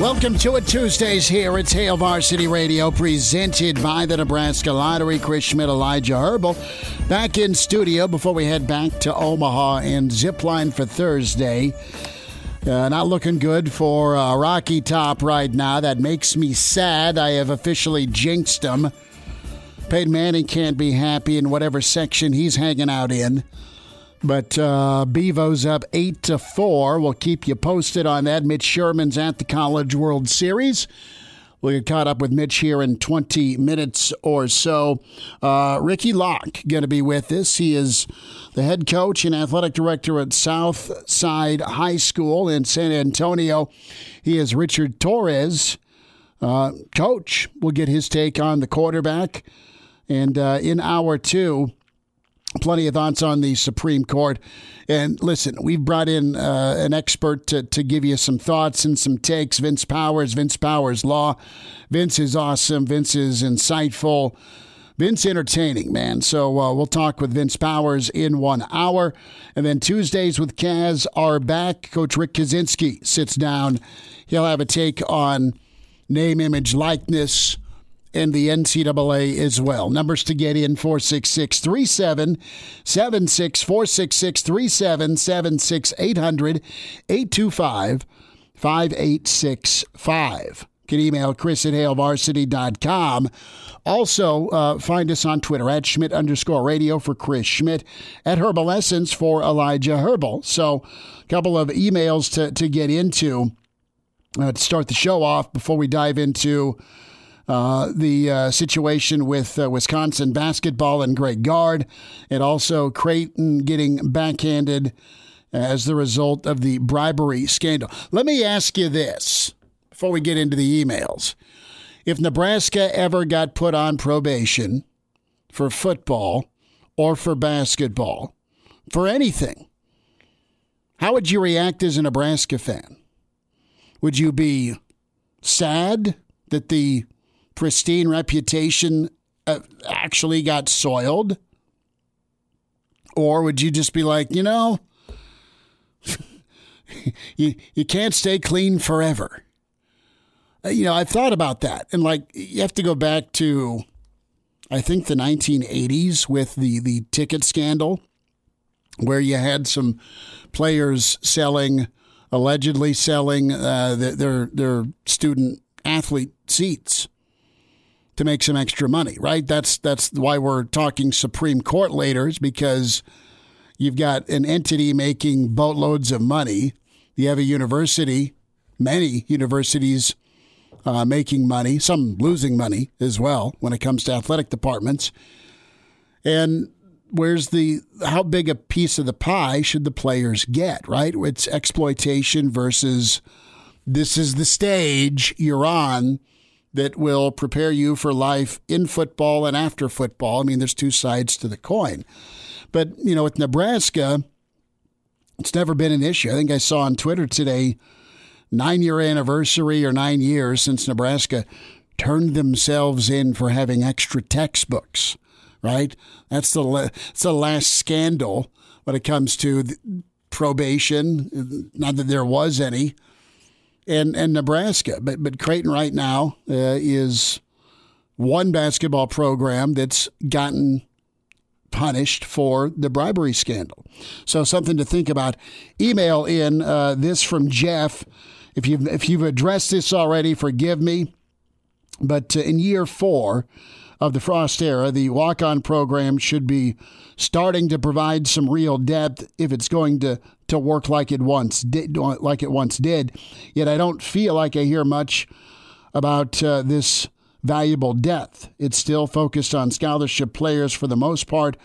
Welcome to it Tuesdays here. It's Hail Varsity Radio presented by the Nebraska Lottery. Chris Schmidt, Elijah Herbal. Back in studio before we head back to Omaha and Zipline for Thursday. Uh, not looking good for uh, Rocky Top right now. That makes me sad. I have officially jinxed him. Peyton Manning can't be happy in whatever section he's hanging out in. But uh, Bevo's up eight to four. We'll keep you posted on that. Mitch Sherman's at the College World Series. We'll get caught up with Mitch here in 20 minutes or so. Uh, Ricky Locke going to be with us. He is the head coach and athletic director at Southside High School in San Antonio. He is Richard Torres. Uh, coach will get his take on the quarterback. And uh, in hour two, plenty of thoughts on the Supreme Court. And listen, we've brought in uh, an expert to, to give you some thoughts and some takes. Vince Powers, Vince Powers Law. Vince is awesome. Vince is insightful. Vince entertaining, man. So uh, we'll talk with Vince Powers in one hour. And then Tuesdays with Kaz are back. Coach Rick Kaczenski sits down. He'll have a take on name, image, likeness and the NCAA as well. Numbers to get in 466 3776 466 3776 800 825 5865. Can email Chris at HailVarsity.com. Also, uh, find us on Twitter at Schmidt underscore radio for Chris Schmidt, at Herbal Essence for Elijah Herbal. So, a couple of emails to, to get into uh, to start the show off before we dive into uh, the uh, situation with uh, Wisconsin basketball and Greg Gard, and also Creighton getting backhanded as the result of the bribery scandal. Let me ask you this before we get into the emails. If Nebraska ever got put on probation for football or for basketball, for anything, how would you react as a Nebraska fan? Would you be sad that the pristine reputation uh, actually got soiled? Or would you just be like, you know, you, you can't stay clean forever? Uh, you know, I've thought about that. And like, you have to go back to, I think, the 1980s with the, the ticket scandal, where you had some players selling, allegedly selling uh, their, their student athlete seats to make some extra money, right? That's that's why we're talking Supreme Court later, is because you've got an entity making boatloads of money. You have a university, many universities uh, making money, some losing money as well when it comes to athletic departments. And where's the how big a piece of the pie should the players get, right? It's exploitation versus this is the stage you're on that will prepare you for life in football and after football. I mean, there's two sides to the coin. But, you know, with Nebraska, it's never been an issue. I think I saw on Twitter today, nine year anniversary or nine years since Nebraska turned themselves in for having extra textbooks, right? That's the, that's the last scandal when it comes to probation. Not that there was any and and Nebraska. But but Creighton right now uh, is one basketball program that's gotten punished for the bribery scandal. So something to think about. Email in uh, this from Jeff. If you've if you've addressed this already, forgive me. But uh, in year four of the Frost era. The walk on program should be starting to provide some real depth if it's going to, to work like it once did like it once did. Yet I don't feel like I hear much about uh, this valuable depth. It's still focused on scholarship players for the most part.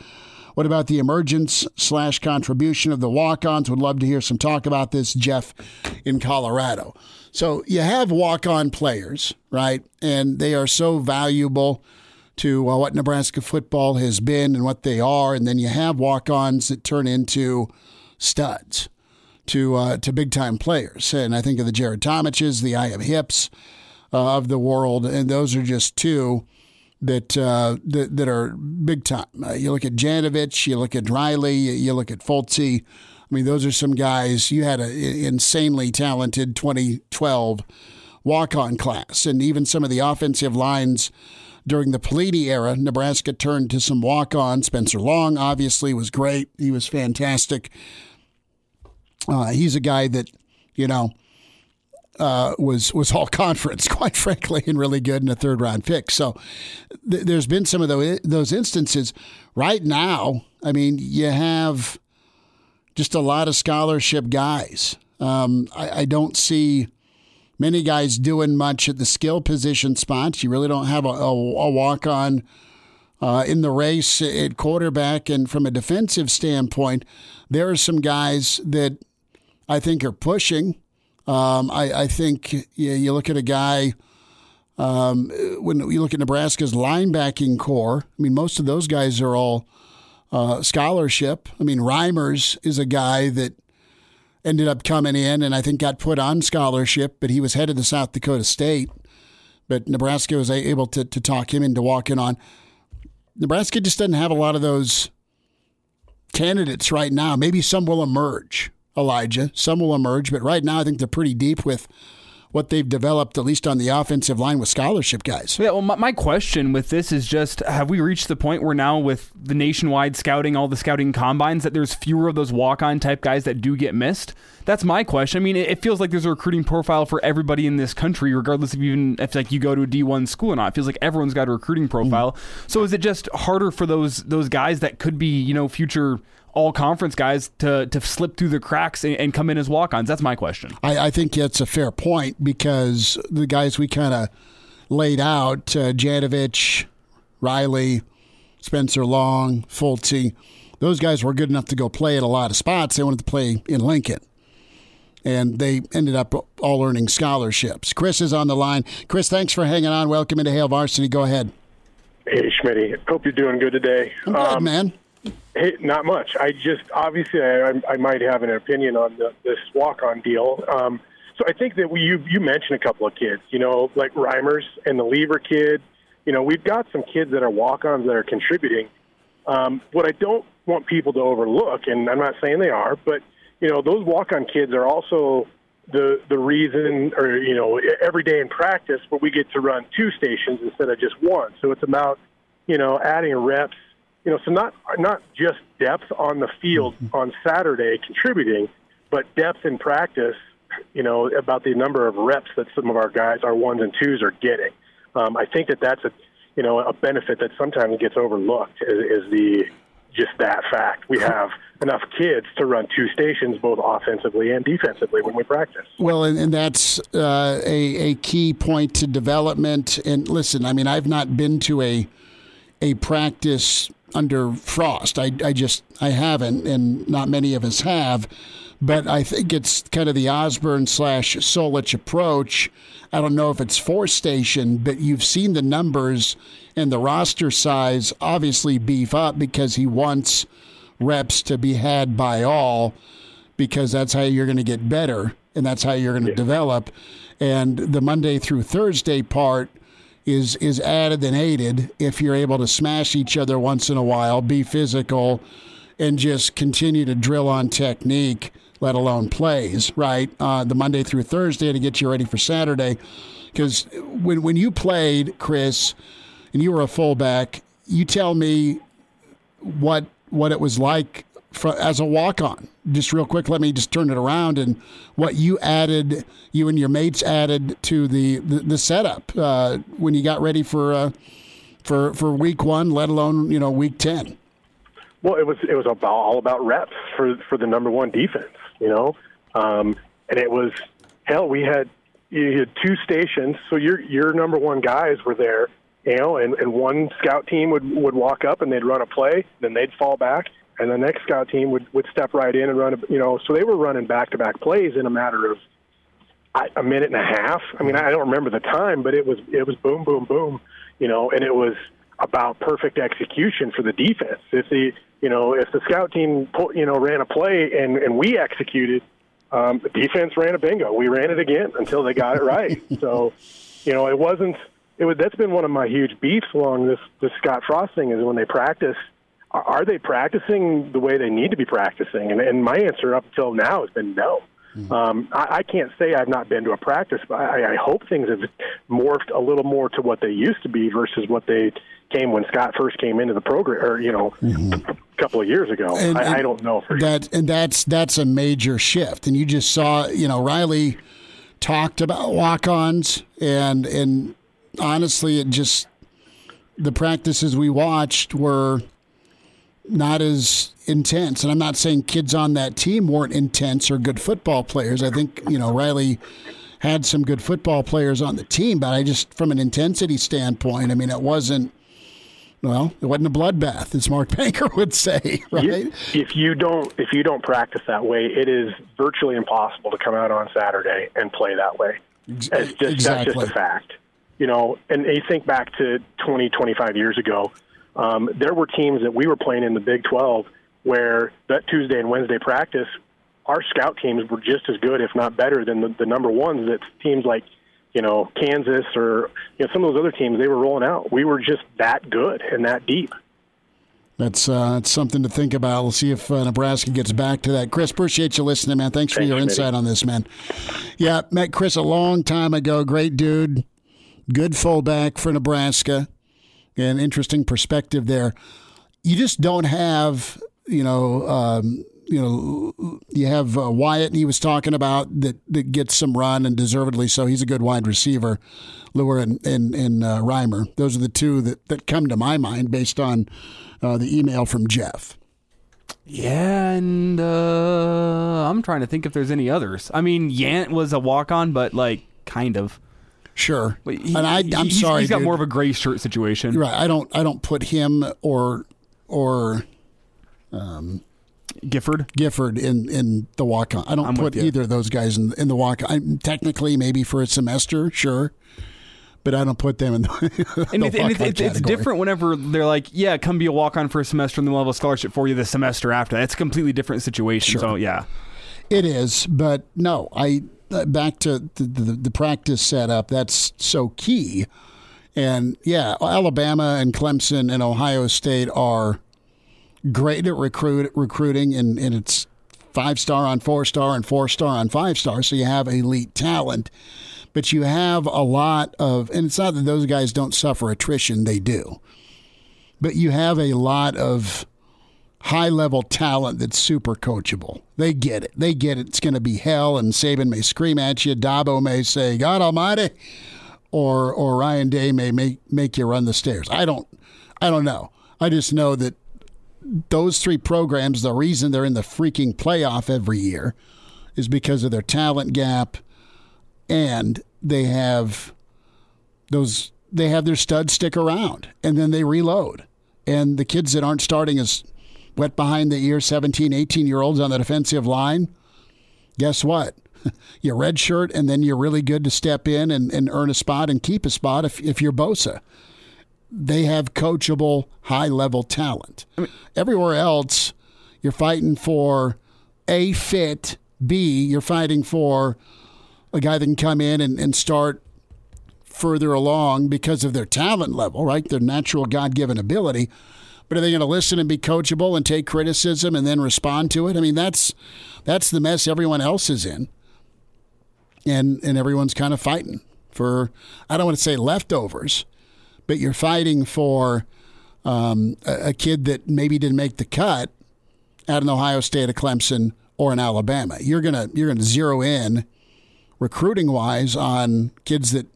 What about the emergence slash contribution of the walk ons? Would love to hear some talk about this, Jeff, in Colorado. So you have walk on players, right? And they are so valuable to uh, what Nebraska football has been and what they are. And then you have walk ons that turn into studs to uh, to big time players. And I think of the Jared Tomiches, the I.M. Hipps uh, of the world, and those are just two that uh, that, that are big time. Uh, you look at Janovich, you look at Riley, you look at Fultzy. I mean, those are some guys. You had an insanely talented 2012 walk on class, and even some of the offensive lines during the Pelini era, Nebraska turned to some walk on. Spencer Long obviously was great. He was fantastic. Uh, he's a guy that, you know, uh, was was all conference, quite frankly, and really good in a third round pick. So th- there's been some of those those instances. Right now, I mean, you have just a lot of scholarship guys. Um, I, I, don't see many guys doing much at the skill position spots. You really don't have a, a, a walk on. Uh, in the race at quarterback, and from a defensive standpoint, there are some guys that I think are pushing um, I, I, think you, you, look at a guy. Um, when you look at Nebraska's linebacking core, I mean, most of those guys are all uh, scholarship. I mean, Reimers is a guy that ended up coming in and I think got put on scholarship, but he was headed to South Dakota State. But Nebraska was able to, to talk him into walking on. Nebraska just doesn't have a lot of those candidates right now. Maybe some will emerge. Elijah. Some will emerge, but right now I think they're pretty deep with what they've developed, at least on the offensive line with scholarship guys. Yeah, well, my, my, question with this is just have we reached the point where now, with the nationwide scouting, all the scouting combines, that there's fewer of those walk on type guys that do get missed? That's my question. I mean, it, it, feels like there's a recruiting profile for everybody in this country, regardless of even if like you go to a D1 school or not. It feels like everyone's got a recruiting profile. Mm. So is it just harder for those those guys that could be, you know, future all conference guys to to slip through the cracks and, and come in as walk ons? That's my question. I, I, think it's a fair point because the guys we kind of laid out, uh, Janovich, Riley, Spencer Long, Fultzy, those guys were good enough to go play at a lot of spots. They wanted to play in Lincoln. And they ended up all earning scholarships. Chris is on the line. Chris, thanks for hanging on. Welcome into Hail Varsity. Go ahead. Hey, Schmitty. Hope you're doing good today. I'm good, um, man. Hey, not much. I just obviously I, I might have an opinion on the, this walk-on deal. Um, so I think that we, you you mentioned a couple of kids, you know, like Reimers and the Lever kid. You know, we've got some kids that are walk-ons that are contributing. Um, what I don't want people to overlook, and I'm not saying they are, but you know, those walk-on kids are also the the reason, or you know, every day in practice, where we get to run two stations instead of just one. So it's about you know adding reps you know, so not not just depth on the field mm-hmm. on Saturday contributing, but depth in practice. You know, about the number of reps that some of our guys, our ones and twos, are getting. Um, I think that that's a you know a benefit that sometimes gets overlooked is, is the just that fact. We have enough kids to run two stations, both offensively and defensively, when we practice. Well, and, and that's uh, a, a key point to development. And listen, I mean, I've not been to a a practice under Frost. I, I just I haven't, and not many of us have. But I think it's kind of the Osborne slash Solich approach. I don't know if it's four station, but you've seen the numbers and the roster size obviously beef up because he wants reps to be had by all because that's how you're going to get better and that's how you're going to yeah. develop. And the Monday through Thursday part is is added and aided if you're able to smash each other once in a while, be physical, and just continue to drill on technique, let alone plays. Right, uh, the Monday through Thursday to get you ready for Saturday. Because when when you played, Chris, and you were a fullback, you tell me what what it was like for, as a walk on. Just real quick, let me just turn it around and what you added, you and your mates added to the the, the setup uh, when you got ready for uh, for for week one, let alone you know week ten. Well, it was it was about all about reps for for the number one defense, you know, um, and it was hell. We had you had two stations, so your your number one guys were there, you know, and, and one scout team would would walk up and they'd run a play, then they'd fall back, and the next scout team would would step right in and run, a, you know, so they were running back to back plays in a matter of a minute and a half. I mean, I don't remember the time, but it was it was boom, boom, boom, you know, and it was about perfect execution for the defense. If the you know if the scout team you know ran a play and and we executed, um, the defense ran a bingo. We ran it again until they got it right. so, you know, it wasn't. It was that's been one of my huge beefs along this this Scott Frost thing is when they practice. Are, are they practicing the way they need to be practicing? And, and my answer up until now has been no. Mm-hmm. Um, I, I can't say I've not been to a practice, but I, I hope things have morphed a little more to what they used to be versus what they came when Scott first came into the program, or you know, mm-hmm. a couple of years ago. And, I, and I, don't know for that, sure. and that's that's a major shift. And you just saw, you know, Riley talked about walk-ons, and and honestly, it just the practices we watched were not as intense. And I'm not saying kids on that team weren't intense or good football players. I think, you know, Riley had some good football players on the team, but I just, from an intensity standpoint, I mean, it wasn't. Well, it wasn't a bloodbath, as Mark Banker would say, right? If you don't, if you don't practice that way, it is virtually impossible to come out on Saturday and play that way. It's just exactly. that's just a fact, you know. And you think back to 20, 25 years ago, um, there were teams that we were playing in the Big 12 where that Tuesday and Wednesday practice, our scout teams were just as good, if not better, than the, the number ones that teams like, you know, Kansas or you know some of those other teams they were rolling out. We were just that good and that deep. That's uh, that's something to think about. We'll see if uh, Nebraska gets back to that. Chris, appreciate you listening, man. Thanks for Thanks, your insight on this, man. Yeah, met Chris a long time ago. Great dude, good fullback for Nebraska, and interesting perspective there. You just don't have you know, um, you know, you have uh, Wyatt, he was talking about that that gets some run and deservedly so. He's a good wide receiver. Liewer and and, and uh, Reimer. Those are the two that, that come to my mind based on uh, the email from Jeff. Yeah, and uh, I'm trying to think if there's any others. I mean, Yant was a walk on, but like kind of. Sure, He, and I, I'm he's, sorry. He's got dude. more of a gray shirt situation. Right. I don't. I don't put him or or um, Gifford. Gifford in in the walk on. I don't I'm put either of those guys in in the walk on. Technically, maybe for a semester, sure, but I don't put them in the, And, the it, and it, it's, it's different whenever they're like, yeah, come be a walk on for a semester and then we'll have a scholarship for you the semester after. That's a completely different situation. Sure. So, yeah. It is, but no, I Uh, back to the, the, the practice setup. That's so key, and yeah, Alabama and Clemson and Ohio State are great at recruit recruiting, and, and it's five star on four star and four star on five star. So you have elite talent, but you have a lot of, and it's not that those guys don't suffer attrition; they do, but you have a lot of high level talent that's super coachable. They get it. They get it. It's going to be hell, and Saban may scream at you. Dabo may say, "God Almighty," or or Ryan Day may make make you run the stairs. I don't. I don't know. I just know that those three programs, the reason they're in the freaking playoff every year, is because of their talent gap, and they have those. They have their studs stick around, and then they reload. And the kids that aren't starting as wet behind the ear 17, 18 year olds on the defensive line, guess what? you red shirt, and then you're really good to step in and, and earn a spot and keep a spot if, if you're Bosa. They have coachable, high level talent. Everywhere else, you're fighting for A, fit, B, you're fighting for a guy that can come in and, and start further along because of their talent level, right? Their natural God given ability. But are they going to listen and be coachable and take criticism and then respond to it? I mean, that's that's the mess everyone else is in, and and everyone's kind of fighting for I don't want to say leftovers, but you're fighting for um, a, a kid that maybe didn't make the cut at an Ohio State, a Clemson, or an Alabama. You're gonna you're gonna zero in recruiting wise on kids that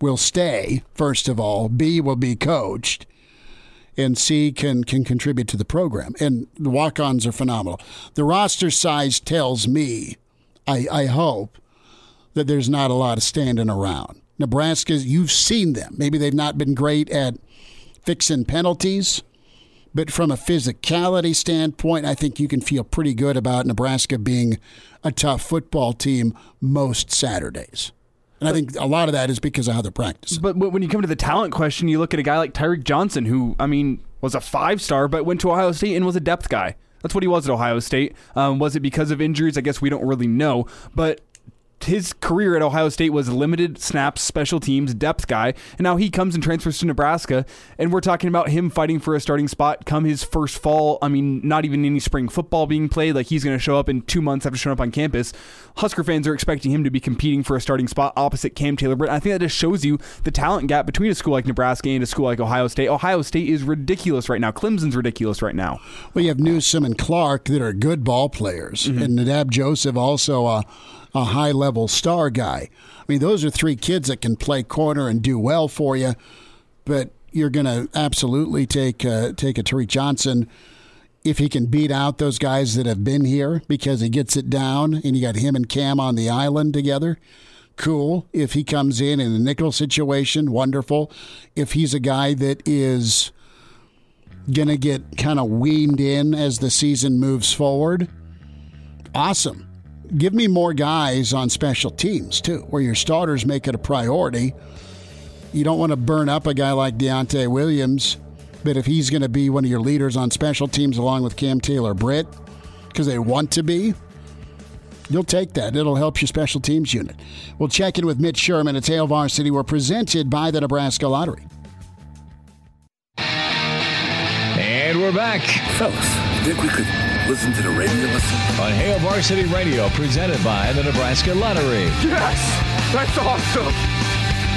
will stay, first of all, B will be coached, and C can can contribute to the program. And the walk-ons are phenomenal. The roster size tells me, I, I hope, that there's not a lot of standing around. Nebraska, you've seen them. Maybe they've not been great at fixing penalties, but from a physicality standpoint, I think you can feel pretty good about Nebraska being a tough football team most Saturdays. And I think a lot of that is because of how they're practicing. But when you come to the talent question, you look at a guy like Tyreke Johnson, who, I mean, was a five star, but went to Ohio State and was a depth guy. That's what he was at Ohio State. Um, was it because of injuries? I guess we don't really know. But his career at Ohio State was limited snaps, special teams, depth guy, and now he comes and transfers to Nebraska, and we're talking about him fighting for a starting spot come his first fall. I mean, not even any spring football being played. Like he's going to show up in two months after showing up on campus. Husker fans are expecting him to be competing for a starting spot opposite Cam Taylor But I think that just shows you the talent gap between a school like Nebraska and a school like Ohio State. Ohio State is ridiculous right now. Clemson's ridiculous right now. Well, you have Newsome and Clark that are good ball players, mm-hmm. and Nadab Joseph also. Uh, a high level star guy. I mean, those are three kids that can play corner and do well for you, but you're going to absolutely take uh, take a Tyreke Johnson if he can beat out those guys that have been here because he gets it down and you got him and Cam on the island together. Cool. If he comes in in a nickel situation, wonderful. If he's a guy that is going to get kind of weaned in as the season moves forward, awesome give me more guys on special teams too, where your starters make it a priority. You don't want to burn up a guy like Deontai Williams, but if he's going to be one of your leaders on special teams along with Cam Taylor Britt, because they want to be, you'll take that. It'll help your special teams unit. We'll check in with Mitch Sherman at Hail Varsity. We're presented by the Nebraska Lottery. And we're back. Fellas, think we could listen to the radio listen? On Hail Varsity Radio, presented by the Nebraska Lottery. Yes! That's awesome!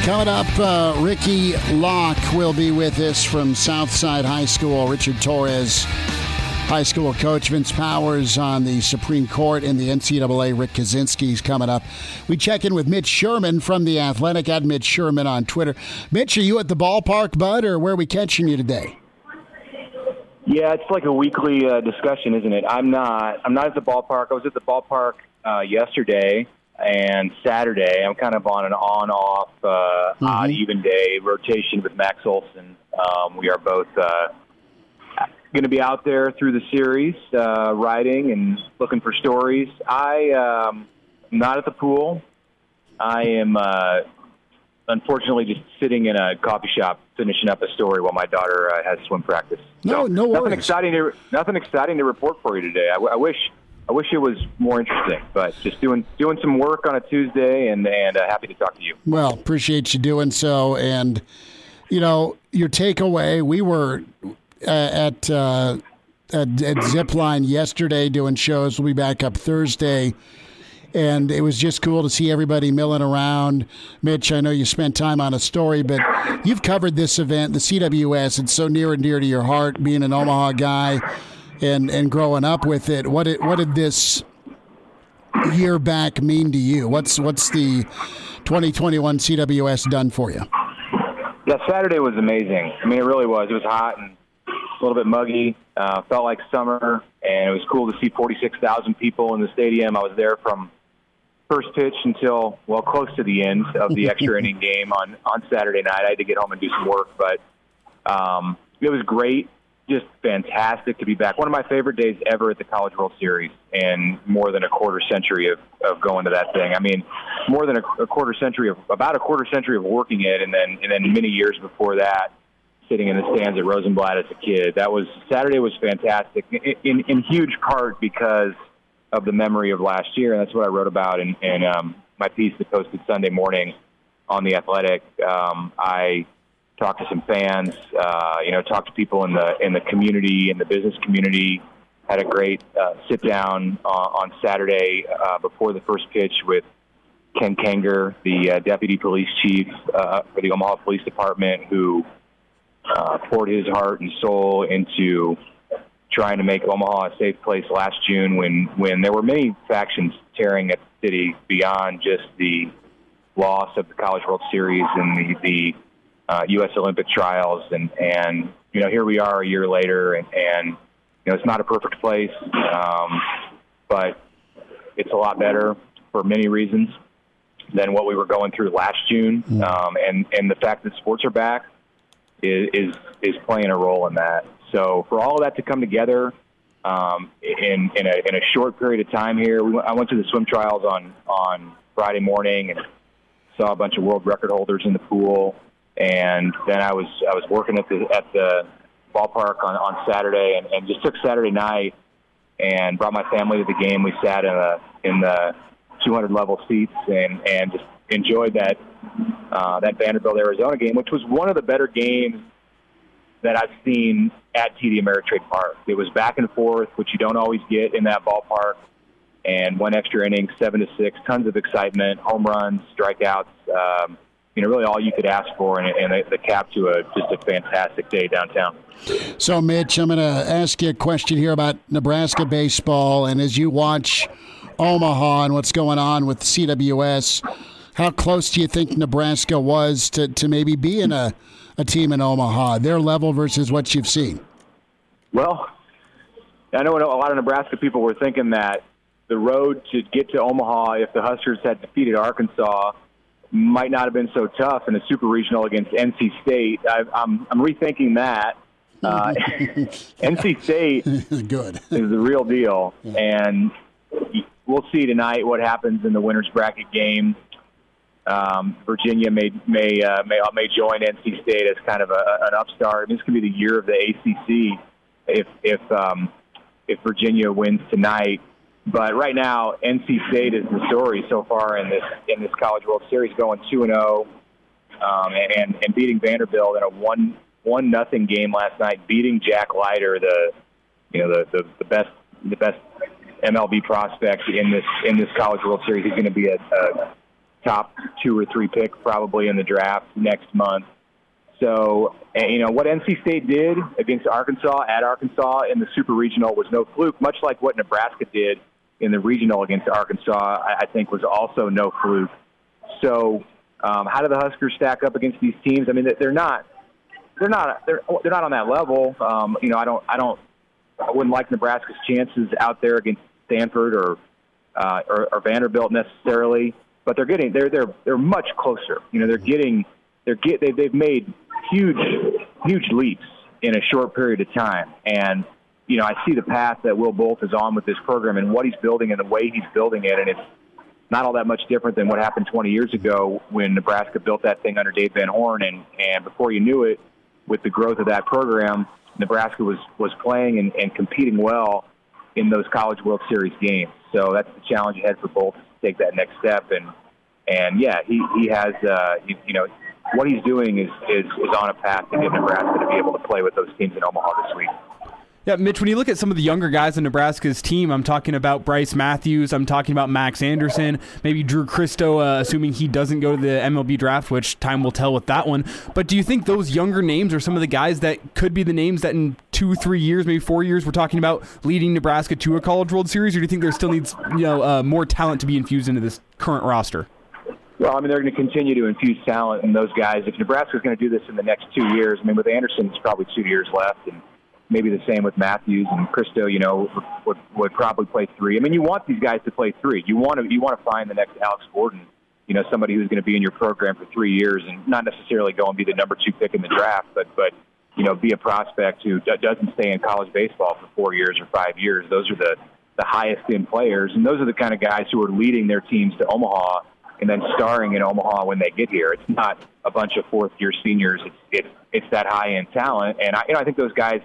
Coming up, uh, Ricky Locke will be with us from Southside High School. Richard Torres, high school coach. Vince Powers on the Supreme Court in the NCAA. Rick Kaczenski's coming up. We check in with Mitch Sherman from The Athletic at Mitch Sherman on Twitter. Mitch, are you at the ballpark, bud, or where are we catching you today? Yeah, it's like a weekly uh, discussion, isn't it? I'm not. I'm not at the ballpark. I was at the ballpark uh, yesterday and Saturday. I'm kind of on an on-off, uh, mm-hmm. odd even day rotation with Max Olson. Um, we are both uh, going to be out there through the series, uh, writing and looking for stories. I um, am not at the pool. I am uh, unfortunately just sitting in a coffee shop finishing up a story while my daughter uh, has swim practice. No, so, no worries. Nothing exciting to nothing exciting to report for you today. I, I wish I wish it was more interesting, but just doing doing some work on a Tuesday, and and uh, happy to talk to you. Well, appreciate you doing so, and you know your takeaway. We were uh, at. Uh, at, at Zipline yesterday doing shows. We'll be back up Thursday and it was just cool to see everybody milling around. Mitch, I know you spent time on a story, but you've covered this event, the CWS. It's so near and dear to your heart, being an Omaha guy and and growing up with it. What did what did this year back mean to you? What's what's the 2021 CWS done for you? Yeah, Saturday was amazing. I mean, it really was. It was hot and a little bit muggy. Uh, felt like summer, and it was cool to see 46,000 people in the stadium. I was there from first pitch until well close to the end of the extra inning game on on Saturday night. I had to get home and do some work, but um, it was great, just fantastic to be back. One of my favorite days ever at the College World Series, and more than a quarter century of of going to that thing. I mean, more than a, a quarter century of about a quarter century of working it, and then and then many years before that. Sitting in the stands at Rosenblatt as a kid, that was Saturday was fantastic in, in, in huge part because of the memory of last year, and that's what I wrote about in, in um, my piece that posted Sunday morning on the Athletic. Um, I talked to some fans, uh, you know, talked to people in the in the community, in the business community. Had a great uh, sit down uh, on Saturday uh, before the first pitch with Ken Kanger, the uh, deputy police chief uh, for the Omaha Police Department, who uh, poured his heart and soul into trying to make Omaha a safe place last June when when there were many factions tearing at the city beyond just the loss of the College World Series and the, the uh, U.S. Olympic trials, and and you know here we are a year later, and, and you know it's not a perfect place, um, but it's a lot better for many reasons than what we were going through last June, um, and and the fact that sports are back is is, is playing a role in that. So for all of that to come together um, in in a, in a short period of time here, we went, I went to the swim trials on on Friday morning and saw a bunch of world record holders in the pool, and then I was I was working at the at the ballpark on on Saturday, and, and just took Saturday night and brought my family to the game. We sat in the in the 200 level seats and and just enjoyed that uh, that Vanderbilt Arizona game, which was one of the better games that I've seen at TD Ameritrade Park. It was back and forth, which you don't always get in that ballpark. And one extra inning, seven to six, tons of excitement, home runs, strikeouts. Um, you know, really all you could ask for, and, and the cap to a just a fantastic day downtown. So, Mitch, I'm going to ask you a question here about Nebraska baseball, and as you watch Omaha and what's going on with CWS, how close do you think Nebraska was to, to maybe being a, a team in Omaha, their level versus what you've seen? Well, I know a lot of Nebraska people were thinking that the road to get to Omaha, if the Huskers had defeated Arkansas, might not have been so tough in a super regional against NC State. I, I'm, I'm rethinking that. Uh, NC State good is the real deal, and we'll see tonight what happens in the winners bracket game. Um, Virginia may may uh, may may join NC State as kind of a, an upstart. I this could be the year of the ACC if if um, if Virginia wins tonight. But right now, NC State is the story so far in this in this College World Series, going two and zero, um, and and beating Vanderbilt in a one one nothing game last night, beating Jack Leiter, the you know the the, the best the best MLB prospect in this in this College World Series. He's going to be a, a top two or three pick probably in the draft next month. So, you know, what NC State did against Arkansas at Arkansas in the Super Regional was no fluke, much like what Nebraska did in the regional against Arkansas, I think was also no fluke. So, um, how do the Huskers stack up against these teams? I mean, they're not, they're not, they're they're not on that level. Um, you know, I don't, I don't, I wouldn't like Nebraska's chances out there against Stanford or, uh, or, or Vanderbilt necessarily, but they're getting, they're they're they're much closer. You know, they're getting, they're get, they, they've made huge, huge leaps in a short period of time, and you know, I see the path that Will Bolt is on with this program and what he's building and the way he's building it, and it's not all that much different than what happened 20 years ago when Nebraska built that thing under Dave Van Horn, and and before you knew it, with the growth of that program, Nebraska was was playing and, and competing well in those College World Series games. So that's the challenge ahead for Bolt to take that next step, and and yeah, he he has uh, you, you know what he's doing is, is is on a path to get Nebraska to be able to play with those teams in Omaha this week. Yeah, Mitch, when you look at some of the younger guys in Nebraska's team, I'm talking about Brice Matthews, I'm talking about Max Anderson, maybe Drew Christo, uh, assuming he doesn't go to the MLB draft, which time will tell with that one. But do you think those younger names are some of the guys that could be the names that in two, three years, maybe four years, we're talking about leading Nebraska to a College World Series, or do you think there still needs you know uh, more talent to be infused into this current roster? Well, I mean, they're going to continue to infuse talent in those guys. If Nebraska's going to do this in the next two years, I mean, with Anderson, it's probably two years left, and maybe the same with Matthews and Christo. You know, would would probably play three. I mean, you want these guys to play three. You want to you want to find the next Alex Gordon. You know, somebody who's going to be in your program for three years and not necessarily go and be the number two pick in the draft, but but you know, be a prospect who doesn't stay in college baseball for four years or five years. Those are the the highest end players, and those are the kind of guys who are leading their teams to Omaha and then starring in Omaha when they get here. It's not a bunch of fourth year seniors. It's it's it's that high end talent, and I you know I think those guys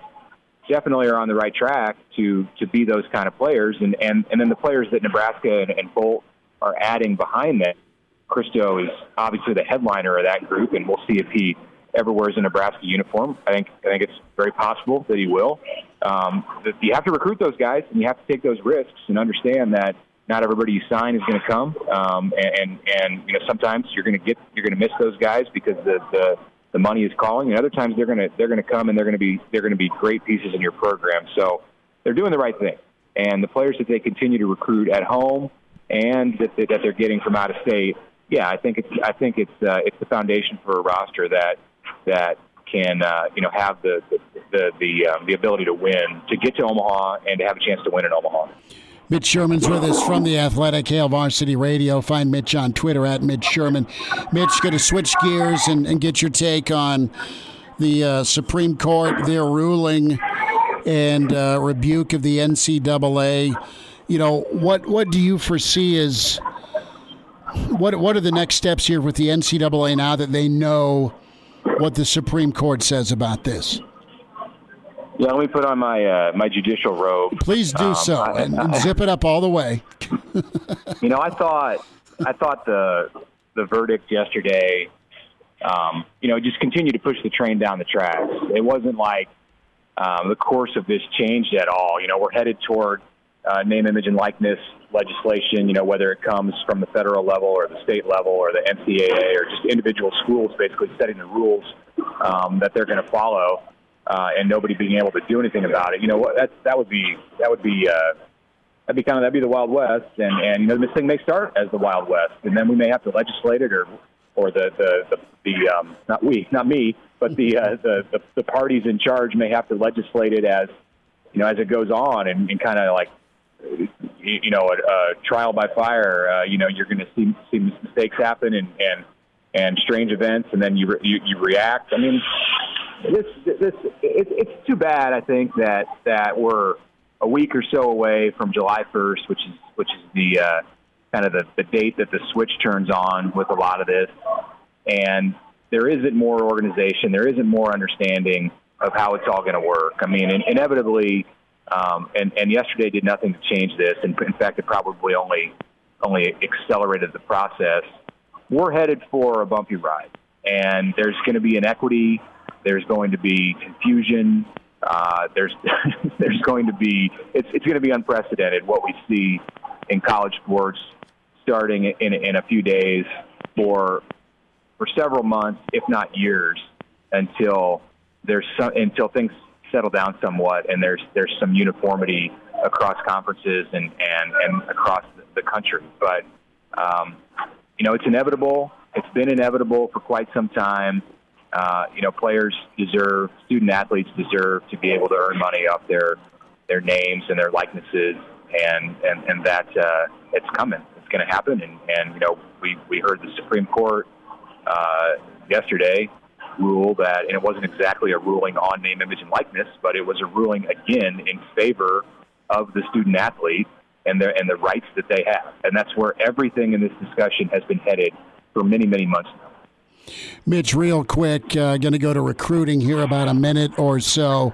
definitely are on the right track to to be those kind of players. And and and then the players that Nebraska and, and Bolt are adding behind that. Christo is obviously the headliner of that group, and we'll see if he ever wears a Nebraska uniform. I think I think it's very possible that he will. Um, you have to recruit those guys, and you have to take those risks and understand that not everybody you sign is going to come. Um, and, and and you know sometimes you're going to get you're going to miss those guys because the the the money is calling, and other times they're going to they're going to come and they're going to be they're going to be great pieces in your program. So they're doing the right thing, and the players that they continue to recruit at home and that, that they're getting from out of state, yeah, I think it's I think it's uh, it's the foundation for a roster that that can uh, you know have the the the the, um, the ability to win, to get to Omaha, and to have a chance to win in Omaha. Mitch Sherman's with us from the Athletic Hail Varsity Radio. Find Mitch on Twitter at Mitch Sherman. Mitch, going to switch gears and, and get your take on the uh, Supreme Court, their ruling and uh, rebuke of the NCAA. You know, what what do you foresee as what what are the next steps here with the NCAA now that they know what the Supreme Court says about this? Yeah, let me put on my uh, my judicial robe. Please do um, so, I, and, and zip it up all the way. you know, I thought I thought the the verdict yesterday, um, you know, just continued to push the train down the tracks. It wasn't like um, the course of this changed at all. You know, we're headed toward uh, name, image, and likeness legislation. You know, whether it comes from the federal level or the state level or the NCAA or just individual schools, basically setting the rules um, that they're going to follow uh, and nobody being able to do anything about it. You know what? That that would be that would be uh, that'd be kind of that'd be the Wild West, and and you know this thing may start as the Wild West, and then we may have to legislate it or or the the the, the um, not we not me, but the, uh, the the the parties in charge may have to legislate it as you know as it goes on, and, and kind of like you know a, a trial by fire. Uh, you know you're going to see see mistakes happen and and and strange events, and then you re, you, you react. I mean, this this it, it's too bad. I think that that we're a week or so away from July 1st, which is which is the uh, kind of the, the date that the switch turns on with a lot of this, and there isn't more organization, there isn't more understanding of how it's all going to work. I mean, inevitably, um, and and yesterday did nothing to change this, and in fact, it probably only only accelerated the process. We're headed for a bumpy ride, and there's going to be inequity there's going to be confusion. Uh, there's there's going to be it's it's going to be unprecedented what we see in college sports starting in in a few days for for several months, if not years, until there's some, until things settle down somewhat and there's there's some uniformity across conferences and and and across the country. But um, you know, it's inevitable. It's been inevitable for quite some time. Uh, you know, players deserve, student athletes deserve to be able to earn money off their their names and their likenesses, and and and that uh, it's coming. It's going to happen, and and you know, we we heard the Supreme Court uh, yesterday rule that, and it wasn't exactly a ruling on name, image, and likeness, but it was a ruling again in favor of the student athlete and their and the rights that they have, and that's where everything in this discussion has been headed for many many months. Mitch, real quick, uh, going to go to recruiting here about a minute or so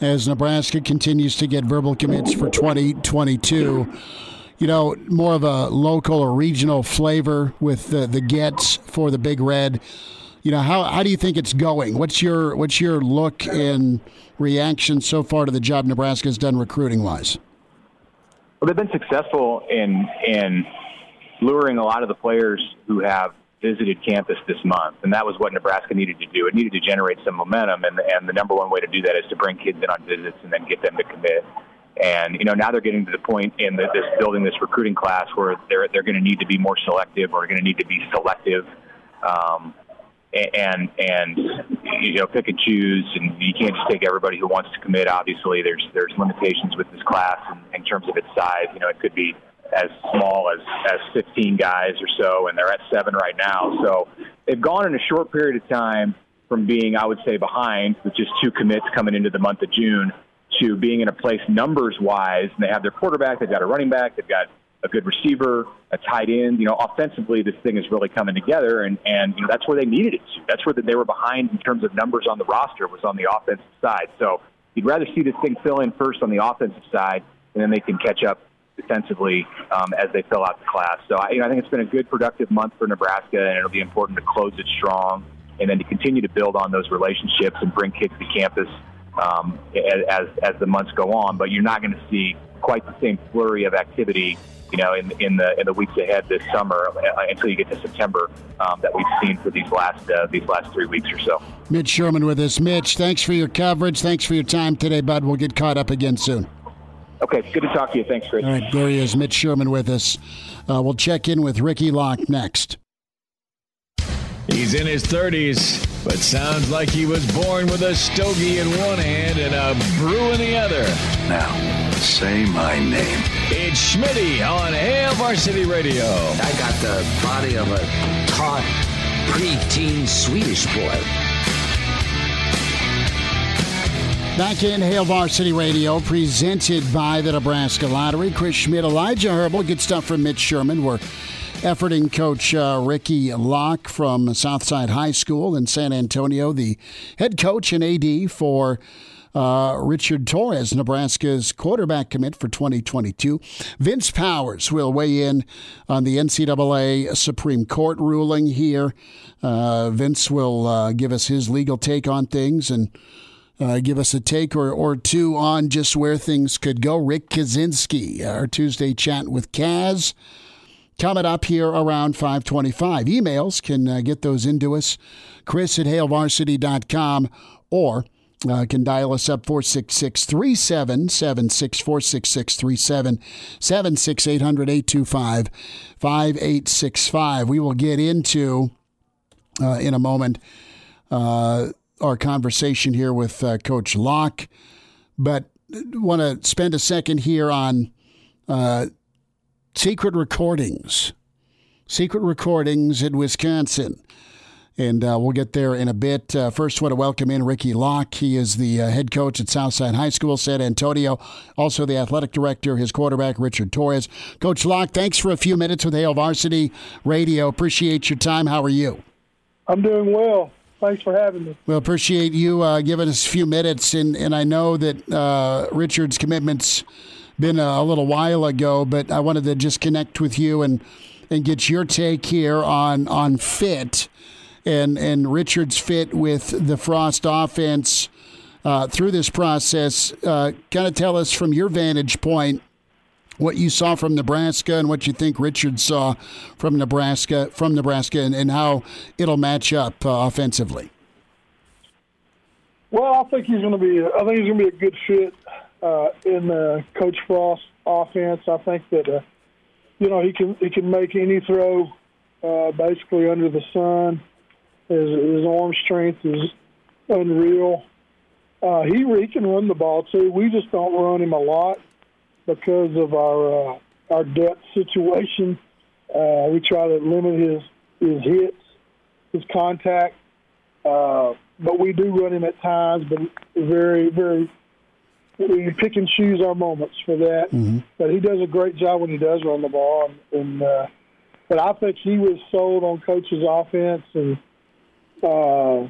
as Nebraska continues to get verbal commits for 2022. You know, more of a local or regional flavor with the, the gets for the Big Red. You know, how, how do you think it's going? What's your what's your look and reaction so far to the job Nebraska's done recruiting wise? Well, they've been successful in in luring a lot of the players who have visited campus this month, and that was what Nebraska needed to do. It needed to generate some momentum, and and the number one way to do that is to bring kids in on visits and then get them to commit. And you know now they're getting to the point in the, this building this recruiting class where they're they're going to need to be more selective, or going to need to be selective, um, and and you know pick and choose, and you can't just take everybody who wants to commit. Obviously, there's there's limitations with this class in, in terms of its size. You know, it could be as small as as 15 guys or so, and they're at seven right now. So they've gone in a short period of time from being, I would say, behind with just two commits coming into the month of June to being in a place numbers wise. And they have their quarterback, they've got a running back, they've got a good receiver, a tight end. You know, offensively, this thing is really coming together, and and you know that's where they needed it to. That's where they were behind in terms of numbers on the roster was on the offensive side. So you'd rather see this thing fill in first on the offensive side, and then they can catch up defensively um, as they fill out the class. So I, you know, I think it's been a good, productive month for Nebraska, and it'll be important to close it strong and then to continue to build on those relationships and bring kids to campus um, as as the months go on. But you're not going to see quite the same flurry of activity, you know, in in the in the weeks ahead this summer uh, until you get to September um, that we've seen for these last uh, these last three weeks or so. Mitch Sherman with us. Mitch, thanks for your coverage. Thanks for your time today, bud. We'll get caught up again soon. Okay, good to talk to you. Thanks, Chris. All right, there he is, Mitch Sherman with us. Uh, we'll check in with Ricky Locke next. He's in his 30s, but sounds like he was born with a stogie in one hand and a brew in the other. Now, say my name. It's Schmitty on Hail Varsity Radio. I got the body of a taut, preteen Swedish boy. Back in Hail Varsity Radio, presented by the Nebraska Lottery. Chris Schmidt, Elijah Herbal. Good stuff from Mitch Sherman. We're efforting coach uh, Ricky Locke from Southside High School in San Antonio, the head coach and AD for uh, Richard Torres, Nebraska's quarterback commit for 2022. Vince Powers will weigh in on the NCAA Supreme Court ruling here. Uh, Vince will uh, give us his legal take on things and uh, give us a take or, or two on just where things could go. Rick Kaczenski, our Tuesday chat with Kaz, coming up here around 525. Emails can uh, get those into us, chris at hailvarsity.com, or uh, can dial us up 466 3776 466 3776 800 825 5865. We will get into uh, in a moment. Uh, our conversation here with uh, Coach Locke, but want to spend a second here on uh, secret recordings. Secret recordings in Wisconsin. And uh, we'll get there in a bit. Uh, first, want to welcome in Ricky Locke. He is the uh, head coach at Southside High School, San Antonio. Also, the athletic director, his quarterback, Richard Torres. Coach Locke, thanks for a few minutes with Hail Varsity Radio. Appreciate your time. How are you? I'm doing well. Thanks for having me. Well, appreciate you uh, giving us a few minutes, and, and I know that uh, Richard's commitment's been a, a, little while ago, but I wanted to just connect with you and and get your take here on on fit and and Richard's fit with the Frost offense uh, through this process. Uh, kind of tell us from your vantage point what you saw from Nebraska and what you think Richard saw from Nebraska from Nebraska and, and how it'll match up uh, offensively. Well, I think he's going to be. I think he's going to be a good fit uh, in uh, Coach Frost offense. I think that uh, you know he can he can make any throw uh, basically under the sun. His, his arm strength is unreal. Uh, he he can run the ball too. We just don't run him a lot because of our uh, our depth situation. Uh, we try to limit his his hits, his contact, uh, but we do run him at times. But very, very, we pick and choose our moments for that. Mm-hmm. But he does a great job when he does run the ball. And, and uh, but I think he was sold on coach's offense and uh,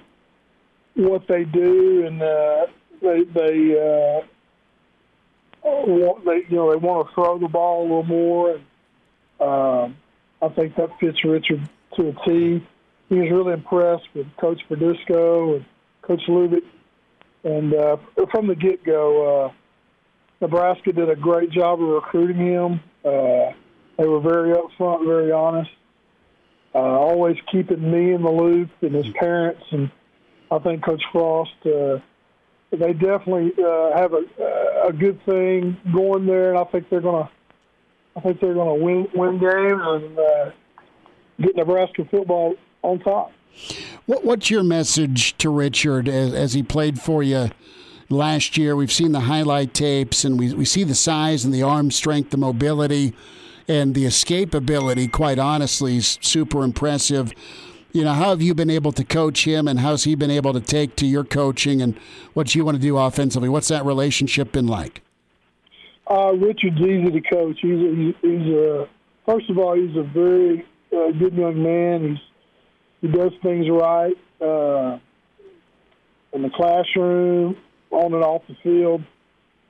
what they do, and uh, they they. Uh, they you know they want to throw the ball a little more, and um, I think that fits Richard to a T. He was really impressed with Coach Verduzco and Coach Lubick, and uh, from the get go, uh, Nebraska did a great job of recruiting him. Uh, they were very upfront, very honest, uh, always keeping me in the loop and his parents, and I think Coach Frost. Uh, they definitely uh, have a a good thing going there, and I think they're gonna I think they're gonna win win games and uh, get Nebraska football on top. What, what's your message to Richard as, as he played for you last year? We've seen the highlight tapes, and we we see the size and the arm strength, the mobility, and the escapability. Quite honestly, is super impressive you know, how have you been able to coach him and how's he been able to take to your coaching and what you want to do offensively? What's that relationship been like? Uh, Richard's easy to coach. He's a, he's a first of all, he's a very uh, good young man. He's he does things right uh, in the classroom, on and off the field.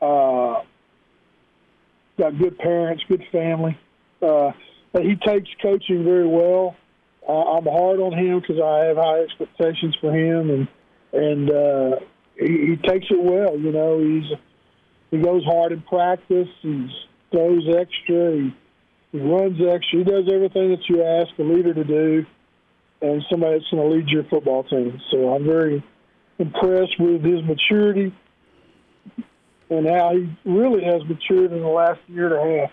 Uh, got good parents, good family. Uh, he takes coaching very well uh, I'm hard on him because I have high expectations for him, and and uh, he, he takes it well. You know, he's he goes hard in practice. He throws extra. He, he runs extra. He does everything that you ask a leader to do, and somebody that's going to lead your football team. So I'm very impressed with his maturity and how he really has matured in the last year and a half.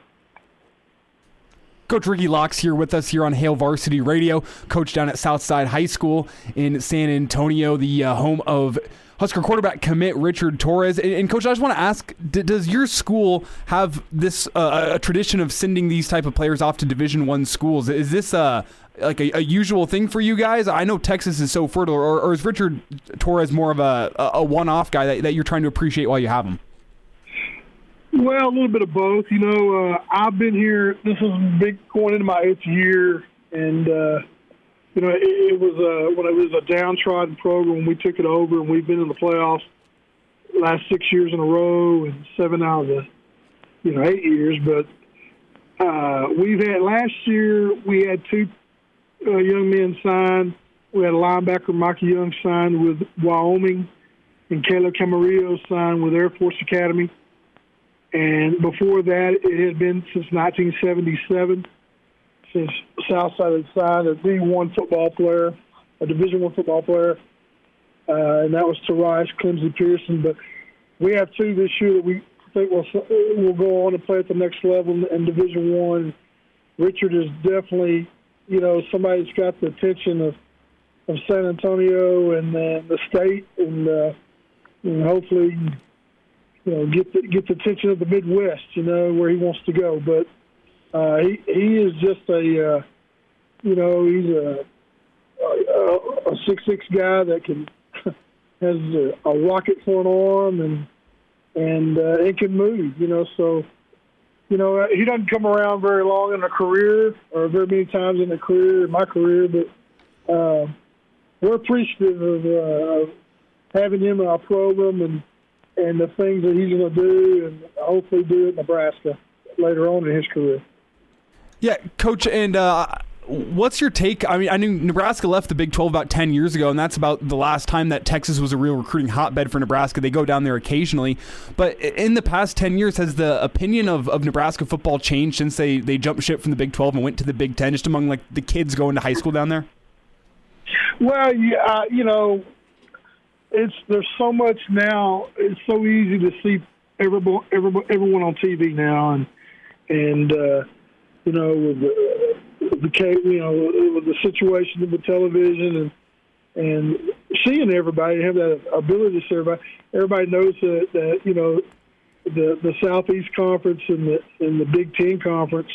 Coach Ricky Locke's here with us here on Hail Varsity Radio. Coach down at Southside High School in San Antonio, the uh, home of Husker quarterback commit Richard Torres. And, and Coach, I just want to ask: d- Does your school have this uh, a tradition of sending these type of players off to Division One schools? Is this uh, like a, a, usual thing for you guys? I know Texas is so fertile, or, or is Richard Torres more of a, a one-off guy that, that you're trying to appreciate while you have him? Well, a little bit of both. You know, uh, I've been here. This is big going into my eighth year, and uh, you know, it, it was uh, when it was a downtrodden program. We took it over, and we've been in the playoffs last six years in a row, and seven out of the you know eight years. But uh, we've had last year we had two uh, young men signed. We had a linebacker, Mikey Young, signed with Wyoming, and Caleb Camarillo signed with Air Force Academy. And before that, it had been since 1977 since Southside had signed a D1 football player, a Division One football player, uh, and that was Tarice Clemsy Pearson. But we have two this year that we think will will go on and play at the next level in Division One. Richard is definitely, you know, somebody that's got the attention of of San Antonio and uh, the state, and, uh, and hopefully you know, get the, get the attention of the Midwest, you know, where he wants to go. But uh, he he is just a, uh, you know, he's a a, six six guy that can has a, a rocket for an arm and and uh, it can move, you know. So, you know, he doesn't come around very long in a career or very many times in a career, in my career, but uh, we're appreciative of uh, having him in our program and and the things that he's going to do, and hopefully do at Nebraska later on in his career. Yeah, coach, and uh, what's your take? I mean, I knew Nebraska left the Big 12 about 10 years ago, and that's about the last time that Texas was a real recruiting hotbed for Nebraska. They go down there occasionally. But in the past 10 years, has the opinion of, of Nebraska football changed since they, they jumped ship from the Big 12 and went to the Big 10, just among like the kids going to high school down there? Well, yeah, uh, you know, it's there's so much now. It's so easy to see everyone everyone, everyone on TV now, and and uh, you know with the, the you know with the situation with the television and and seeing everybody have that ability to see everybody. Everybody knows that, that you know the the Southeast Conference and the and the Big Ten Conference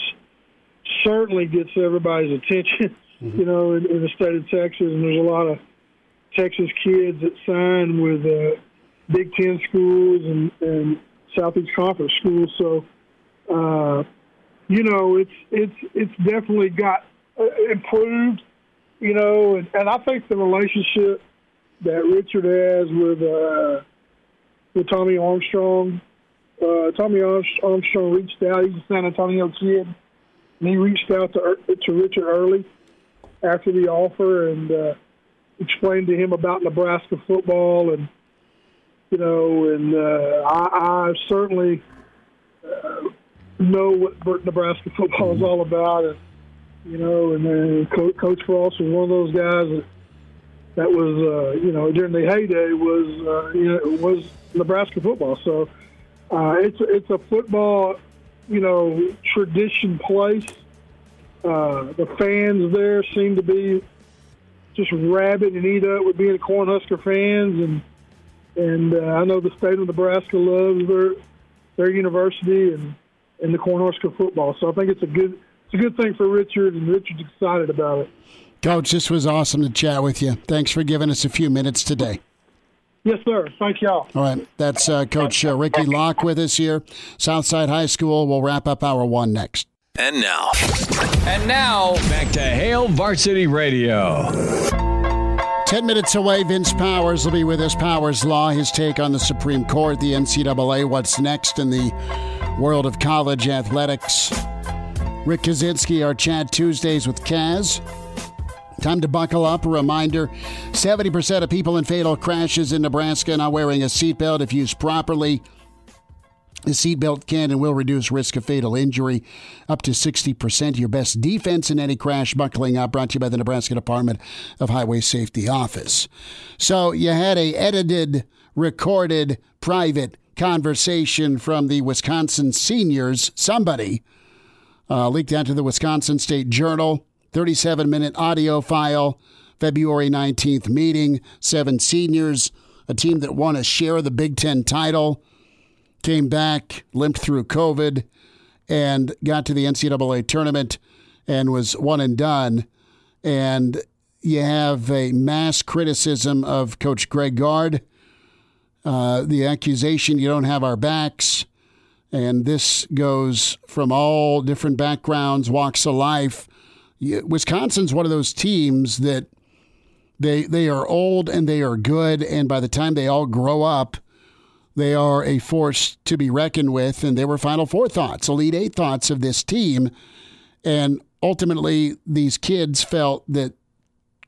certainly gets everybody's attention. Mm-hmm. You know, in, in the state of Texas, and there's a lot of Texas kids that sign with uh, Big Ten schools and, and Southeast Conference schools. So, uh, you know, it's it's it's definitely got uh, improved. You know, and, and I think the relationship that Richard has with uh, with Tommy Armstrong. Uh, Tommy Armstrong reached out. He's a San Antonio kid, and he reached out to to Richard early after the offer, and uh, explained to him about Nebraska football, and you know, and uh, I, I certainly uh, know what Nebraska football is all about, and you know, and then Coach, Coach Frost was one of those guys that that was, uh, you know, during the heyday was, uh, you know, was Nebraska football. So uh, it's it's a football, you know, tradition place. Uh, the fans there seem to be just rabid and eat up with being Cornhusker fans, and and uh, I know the state of Nebraska loves their their university and and the Cornhusker football. So I think it's a good it's a good thing for Richard, and Richard's excited about it. Coach, this was awesome to chat with you. Thanks for giving us a few minutes today. Yes, sir. Thank y'all. All right. That's uh, Coach uh, Ricky Locke with us here. Southside High School. We'll wrap up hour one next. And now. And now, back to Hail Varsity Radio. 10 minutes away, Vince Powers will be with us. Powers Law, his take on the Supreme Court, the NCAA, what's next in the world of college athletics. Rick Kaczenski, our chat Tuesdays with Kaz. Time to buckle up. A reminder 70% of people in fatal crashes in Nebraska are not wearing a seatbelt if used properly. The seatbelt can and will reduce risk of fatal injury up to 60%. Your best defense in any crash, buckling up, brought to you by the Nebraska Department of Highway Safety Office. So you had a edited, recorded, private conversation from the Wisconsin seniors, somebody uh, leaked out to the Wisconsin State Journal. 37 minute audio file, February 19th meeting. Seven seniors, a team that won a share of the Big Ten title, came back, limped through COVID, and got to the NCAA tournament and was one and done. And you have a mass criticism of Coach Greg Gard. Uh, the accusation you don't have our backs. And this goes from all different backgrounds, walks of life. Wisconsin's one of those teams that they they are old and they are good, and by the time they all grow up, they are a force to be reckoned with. And they were Final Four thoughts, Elite Eight thoughts of this team, and ultimately these kids felt that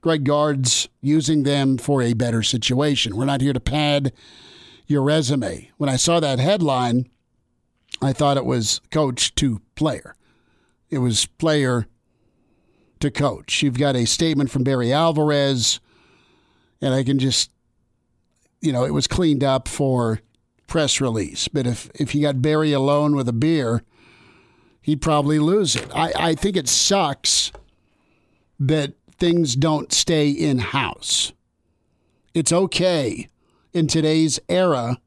Greg Gard's using them for a better situation. We're not here to pad your resume. When I saw that headline, I thought it was coach to player. It was player to coach. You've got a statement from Barry Alvarez, and I can just, you know, it was cleaned up for press release. But if, if you got Barry alone with a beer, he'd probably lose it. I, I think it sucks that things don't stay in house. It's okay in today's era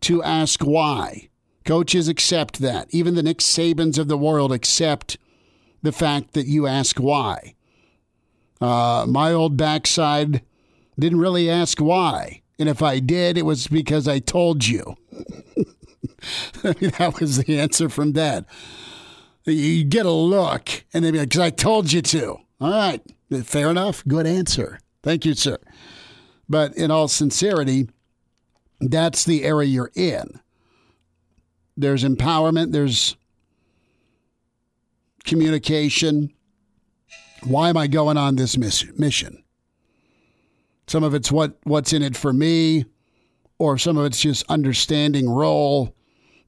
to ask why. Coaches accept that. Even the Nick Sabans of the world accept the fact that you ask why. Uh, my old backside didn't really ask why. And if I did, it was because I told you. that was the answer from Dad. You get a look, and they'd be like, because I told you to. All right. Fair enough. Good answer. Thank you, sir. But in all sincerity, that's the era you're in. There's empowerment, there's communication. Why am I going on this mission? Some of it's what what's in it for me, or some of it's just understanding role,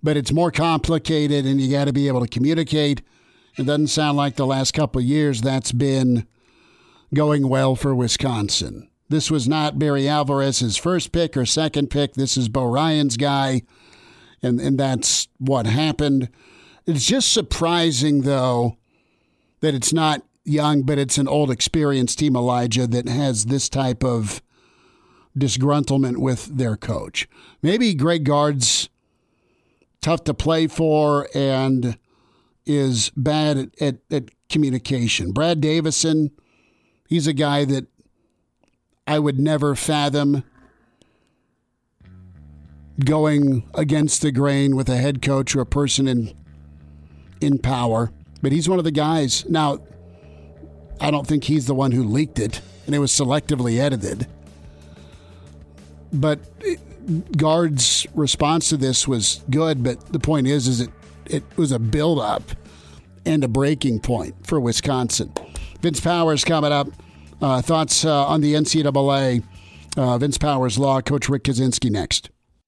but it's more complicated and you got to be able to communicate. It doesn't sound like the last couple years that's been going well for Wisconsin. This was not Barry Alvarez's first pick or second pick. This is Bo Ryan's guy, and, and that's what happened. It's just surprising, though, that it's not young, but it's an old, experienced team, Elijah, that has this type of disgruntlement with their coach. Maybe Greg Gard's tough to play for and is bad at, at, at communication. Brad Davison He's a guy that I would never fathom going against the grain with a head coach or a person in in power. But he's one of the guys. Now, I don't think he's the one who leaked it, and it was selectively edited. But Gard's response to this was good. But the point is, is it it was a build up and a breaking point for Wisconsin. Vince Powers coming up. Uh, thoughts uh, on the NCAA. Uh, Vince Powers Law, Coach Rick Kaczenski next.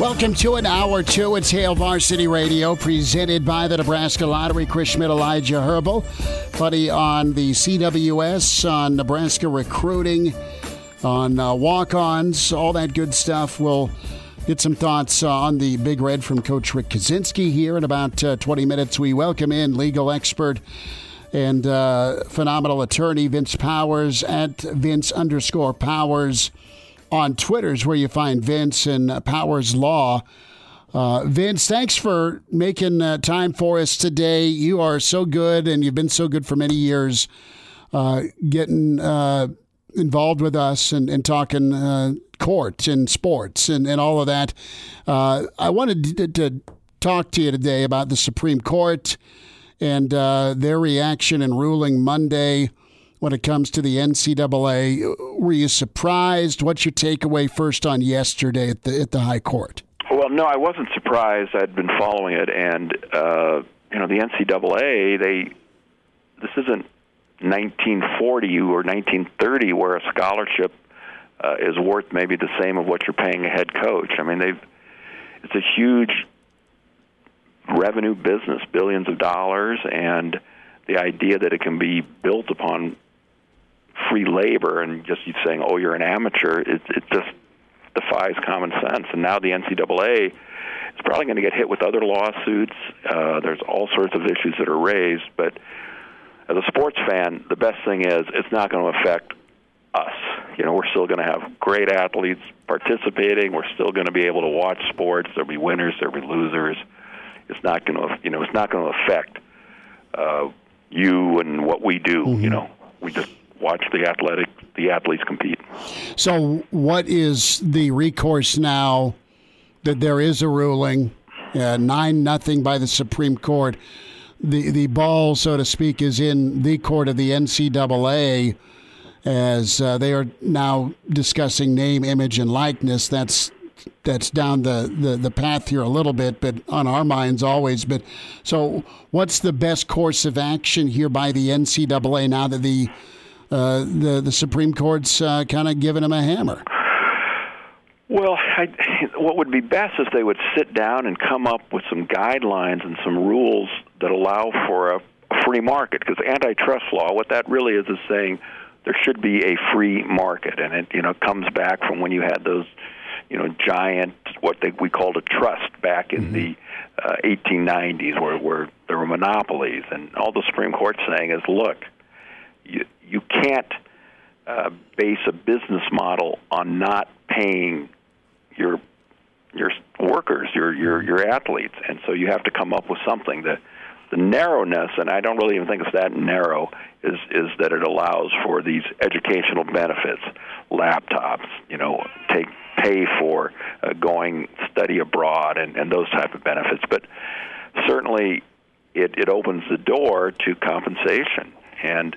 Welcome to an hour two. It's Hail Varsity Radio, presented by the Nebraska Lottery. Chris Schmidt, Elijah Herbal, buddy on the CWS, on Nebraska recruiting, on uh, walk-ons, all that good stuff. We'll get some thoughts uh, on the Big Red from Coach Rick Kaczenski here in about uh, 20 minutes. We welcome in legal expert and uh, phenomenal attorney Vince Powers at Vince underscore Powers on Twitter is where you find Vince and Powers Law. Uh, Vince, thanks for making uh, time for us today. You are so good, and you've been so good for many years, uh, getting uh, involved with us and, and talking uh, court and sports and, and all of that. Uh, I wanted to, to, talk to you today about the Supreme Court and their reaction and ruling Monday when it comes to the NCAA. Were you surprised? What's your takeaway first on yesterday at the at the High Court? Well, no, I wasn't surprised. I'd been following it, and uh, you know, the NCAA. They this isn't 1940 or 1930, where a scholarship uh, is worth maybe the same of what you're paying a head coach. I mean, they've it's a huge revenue business, billions of dollars, and the idea that it can be built upon free labor and just you saying, "Oh, you're an amateur," it, it just defies common sense. And now the NCAA is probably going to get hit with other lawsuits. Uh, there's all sorts of issues that are raised, but as a sports fan, the best thing is it's not going to affect us. You know, we're still going to have great athletes participating. We're still going to be able to watch sports. There'll be winners. There'll be losers. It's not going to, you know, it's not going to affect uh, you and what we do. Mm-hmm. You know, we just watch the athletic, the athletes compete. So, what is the recourse now that there is a ruling, uh, nine nothing by the Supreme Court? The the ball, so to speak, is in the court of the NCAA as uh, they are now discussing name, image, and likeness. That's that's down the, the, the path here a little bit, but on our minds always. But so, what's the best course of action here by the NCAA now that the uh, the the Supreme Court's uh, kind of giving them a hammer? Well, I, what would be best is they would sit down and come up with some guidelines and some rules that allow for a free market. Because antitrust law, what that really is, is saying there should be a free market, and it you know comes back from when you had those you know giant what they we called a trust back in mm-hmm. the uh, 1890s where where there were monopolies, and all the Supreme Court's saying is, look, you you can't uh, base a business model on not paying your your workers, your your your athletes, and so you have to come up with something. That the narrowness, and I don't really even think it's that narrow, is is that it allows for these educational benefits, laptops, you know, take pay for uh, going study abroad and, and those type of benefits. But certainly, it it opens the door to compensation, and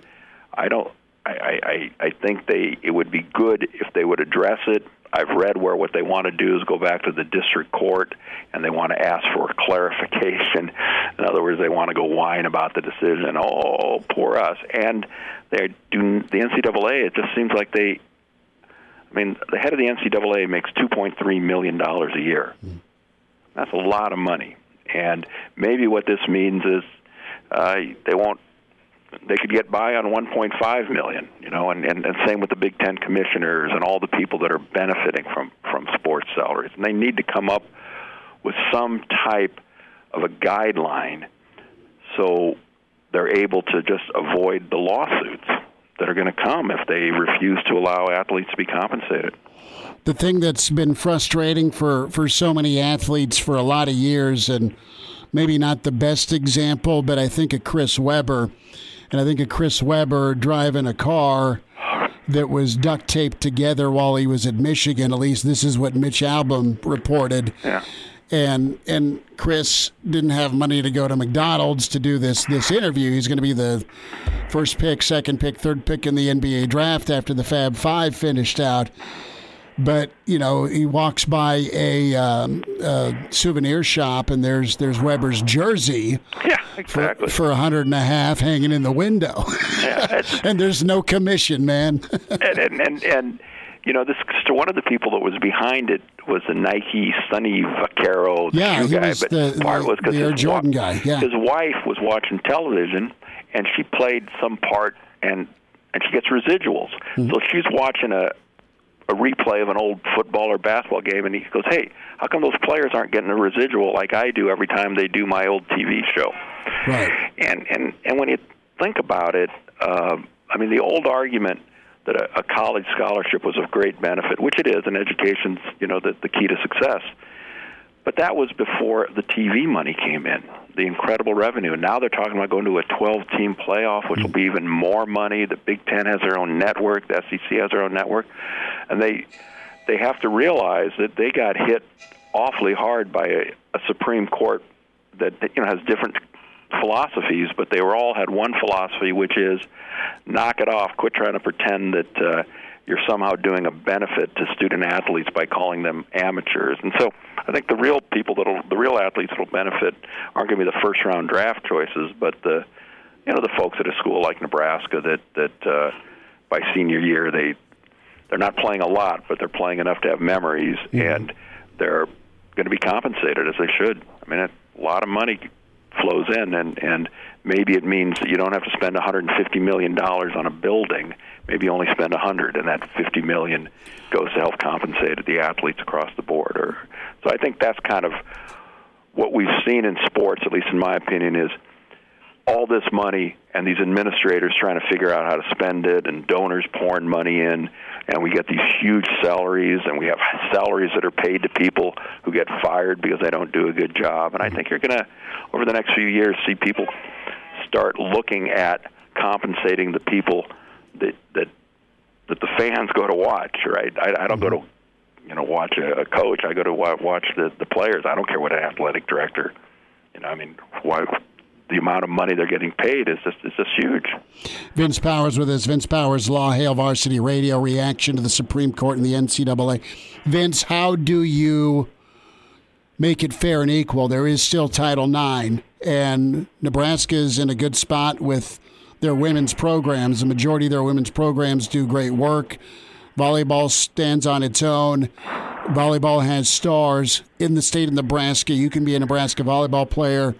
I don't. I, I, I think they it would be good if they would address it I've read where what they want to do is go back to the district court and they want to ask for clarification. In other words, they want to go whine about the decision. Oh, poor us. And they do the NCAA. It just seems like they. I mean, the head of the NCAA makes 2.3 million dollars a year. That's a lot of money. And maybe what this means is uh, they won't they could get by on 1.5 million, you know, and, and, and same with the Big Ten commissioners and all the people that are benefiting from from sports salaries. And they need to come up with some type of a guideline so they're able to just avoid the lawsuits that are going to come if they refuse to allow athletes to be compensated. The thing that's been frustrating for, for so many athletes for a lot of years, and maybe not the best example, but I think of Chris Webber and I think of Chris Webber driving a car that was duct taped together while he was at Michigan. At least this is what Mitch Albom reported. Yeah. And and Chris didn't have money to go to McDonald's to do this this interview. He's going to be the first pick, second pick, third pick in the NBA draft after the Fab Five finished out but you know he walks by a, um, a, souvenir shop and there's there's Webber's jersey. Yeah, exactly. For, for a hundred and a half hanging in the window. Yeah, and there's no commission, man. and, and, and and you know this so one of the people that was behind it was the Nike Sonny Vaccaro, the yeah, shoe guy. Was but the, part the, was because his Jordan wa- guy. Yeah. his wife was watching television and she played some part and and she gets residuals. Mm-hmm. So she's watching a a replay of an old football or basketball game, and he goes, "Hey, how come those players aren't getting a residual like I do every time they do my old TV show?" Right. And and and when you think about it, uh, I mean, the old argument that a, a college scholarship was of great benefit, which it is, and education's you know the, the key to success. But that was before the TV money came in, the incredible revenue. Now they're talking about going to a 12 team playoff, which will be even more money. The Big Ten has their own network, the SEC has their own network. And they, they have to realize that they got hit awfully hard by a, a Supreme Court that you know has different philosophies, but they were all had one philosophy, which is knock it off, quit trying to pretend that. Uh, you're somehow doing a benefit to student athletes by calling them amateurs. And so I think the real people that'll the real athletes that'll benefit aren't going to be the first round draft choices, but the you know the folks at a school like Nebraska that that uh, by senior year they they're not playing a lot, but they're playing enough to have memories, mm-hmm. and they're going to be compensated as they should. I mean, a lot of money flows in, and and maybe it means that you don't have to spend 150 million dollars on a building. Maybe only spend 100, and that 50 million goes to help compensate the athletes across the board. Or so I think that's kind of what we've seen in sports, at least in my opinion, is all this money and these administrators trying to figure out how to spend it and donors pouring money in and we get these huge salaries and we have salaries that are paid to people who get fired because they don't do a good job and I mm-hmm. think you're going to over the next few years see people start looking at compensating the people that that that the fans go to watch right I, I don't go to mm-hmm. you know watch a, a coach I go to watch the the players I don't care what an athletic director you know I mean why the amount of money they're getting paid is just is just huge. Vince Powers with us. Vince Powers, Law Hail Varsity Radio. Reaction to the Supreme Court and the NCAA. Vince, how do you make it fair and equal? There is still Title IX, and Nebraska is in a good spot with their women's programs. The majority of their women's programs do great work. Volleyball stands on its own. Volleyball has stars in the state of Nebraska. You can be a Nebraska volleyball player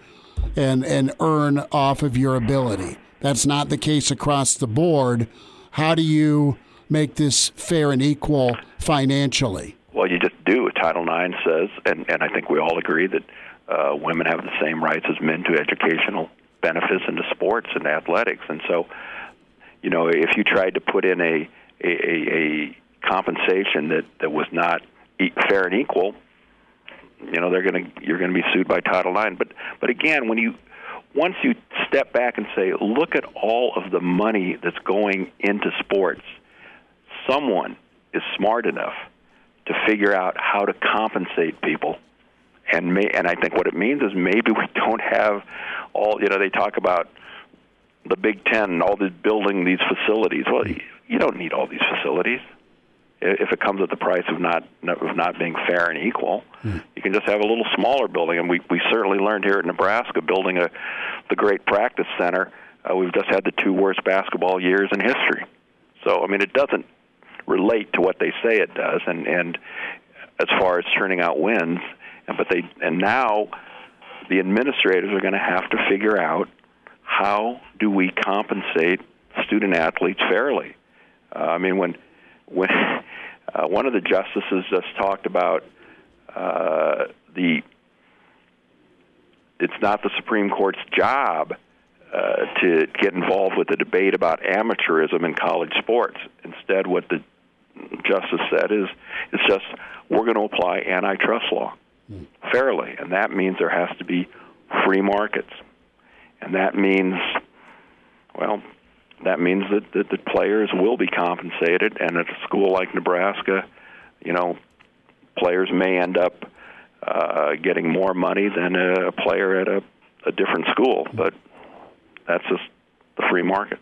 and and earn off of your ability. That's not the case across the board. How do you make this fair and equal financially? Well, you just do. What Title IX says, and, and I think we all agree that uh, women have the same rights as men to educational benefits into sports and athletics. And so, you know, if you tried to put in a a, a, a compensation that, that was not fair and equal, you know they're going to you're going to be sued by Title IX. But but again, when you once you step back and say, look at all of the money that's going into sports, someone is smart enough to figure out how to compensate people. And may, and I think what it means is maybe we don't have all you know they talk about the Big Ten, and all this building these facilities. Well, you don't need all these facilities if it comes at the price of not of not being fair and equal. Mm. You can just have a little smaller building, and we we certainly learned here at Nebraska building a the great practice center. Uh, we've just had the two worst basketball years in history. So I mean, it doesn't relate to what they say it does, and and as far as turning out wins, and but they and now the administrators are going to have to figure out how do we compensate student athletes fairly. Uh, I mean, when when uh, one of the justices just talked about uh, the it's not the Supreme Court's job uh, to get involved with the debate about amateurism in college sports. Instead, what the justice said is it's just we're going to apply antitrust law. Fairly, and that means there has to be free markets, and that means well that means that, that the players will be compensated, and at a school like Nebraska, you know, players may end up uh, getting more money than a player at a, a different school, but that's just the free market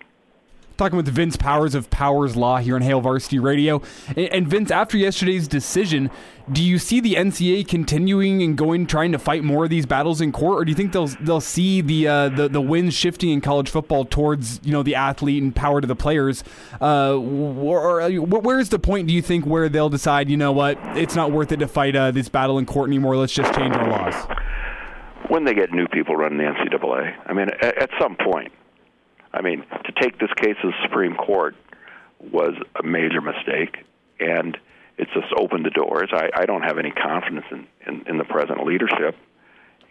talking with Vince Powers of Powers Law here on Hail Varsity Radio. And Vince, after yesterday's decision, do you see the NCAA continuing and going, trying to fight more of these battles in court, or do you think they'll they'll see the uh, the the winds shifting in college football towards you know the athlete and power to the players? Uh, or, or, where's the point? Do you think where they'll decide, you know what, it's not worth it to fight uh, this battle in court anymore? Let's just change our laws. When they get new people running the NCAA, I mean, at some point, I mean, to take this case to the Supreme Court was a major mistake, and it's just opened the doors. I, I don't have any confidence in, in, in the present leadership,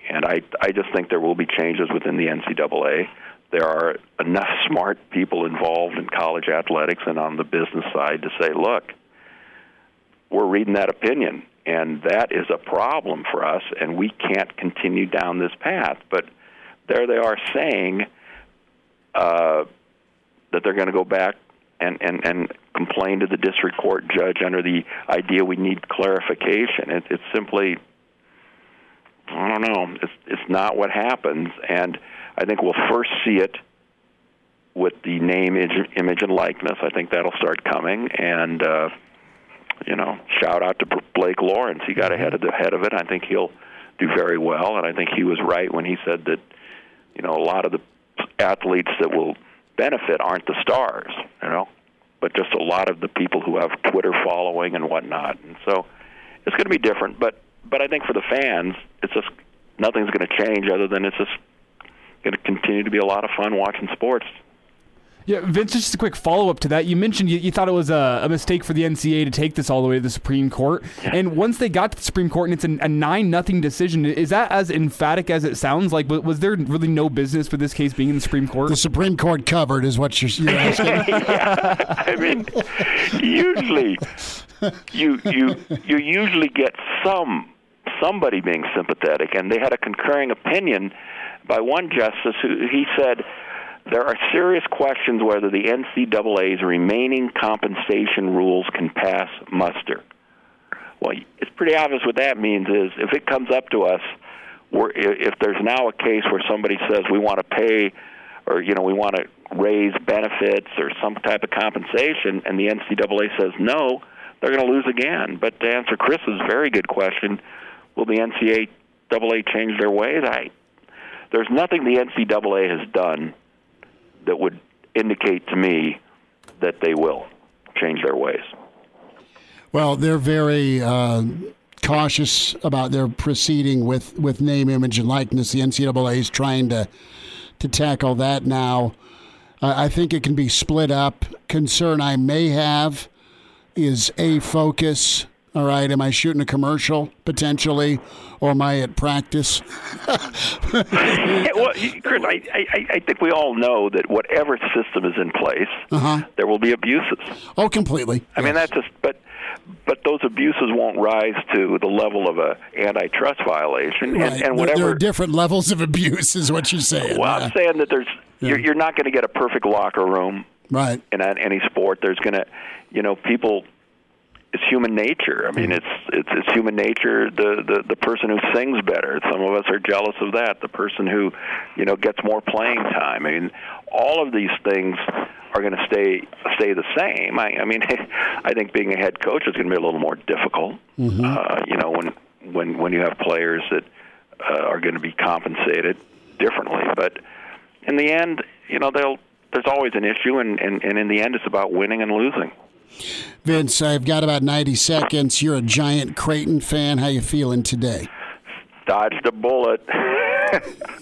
and I, I just think there will be changes within the NCAA. There are enough smart people involved in college athletics and on the business side to say, look, we're reading that opinion, and that is a problem for us, and we can't continue down this path. But there they are saying – uh, that they're going to go back and, and, and complain to the district court judge under the idea we need clarification. It, it's simply, I don't know, it's, it's not what happens. And I think we'll first see it with the name, image, and likeness. I think that'll start coming. And, uh, you know, shout out to Blake Lawrence. He got ahead of the head of it. I think he'll do very well. And I think he was right when he said that, you know, a lot of the athletes that will benefit aren't the stars, you know, but just a lot of the people who have Twitter following and whatnot. And so it's going to be different. But but I think for the fans, it's just nothing's going to change other than it's just going to continue to be a lot of fun watching sports. Yeah, Vince, just a quick follow up to that. You mentioned you, you thought it was a, a, mistake for the NCAA to take this all the way to the Supreme Court. Yeah. And once they got to the Supreme Court and it's a, a 9 nothing decision, is that as emphatic as it sounds? Like, was there really no business for this case being in the Supreme Court? The Supreme Court covered is what you're, you're asking. yeah. I mean, usually, you, you, you usually get some somebody being sympathetic. And they had a concurring opinion by one justice who he said, there are serious questions whether the NCAA's remaining compensation rules can pass muster. Well, it's pretty obvious what that means is if it comes up to us, we're, if there's now a case where somebody says we want to pay or you know we want to raise benefits or some type of compensation, and the NCAA says no, they're going to lose again. But to answer Chris's very good question, will the NCAA change their ways? I, there's nothing the NCAA has done that would indicate to me that they will change their ways. Well, they're very uh, cautious about their proceeding with, with name, image, and likeness. The NCAA is trying to to tackle that now. Uh, I think it can be split up. Concern I may have is a focus all right, am I shooting a commercial potentially, or am I at practice? yeah, well, Chris, I, I, I think we all know that whatever system is in place, uh-huh. there will be abuses. Oh, completely. I yes. mean, that's just, but but those abuses won't rise to the level of a antitrust violation. Right. And, and whatever there are different levels of abuse, is what you're saying. Well, yeah. I'm saying that there's yeah. you're, you're not going to get a perfect locker room, right? In any sport, there's going to, you know, people it's human nature. I mean, mm-hmm. it's it's it's human nature. The the the person who sings better. Some of us are jealous of that. The person who, you know, gets more playing time. I mean, all of these things are going to stay stay the same. I, I mean, I think being a head coach is going to be a little more difficult. Mm-hmm. Uh, you know, when when when you have players that uh, are going to be compensated differently, but in the end, you know, they'll there's always an issue, and, and, and in the end, it's about winning and losing. Vince, I've got about 90 seconds. You're a giant Creighton fan. How you feeling today? Dodged a bullet.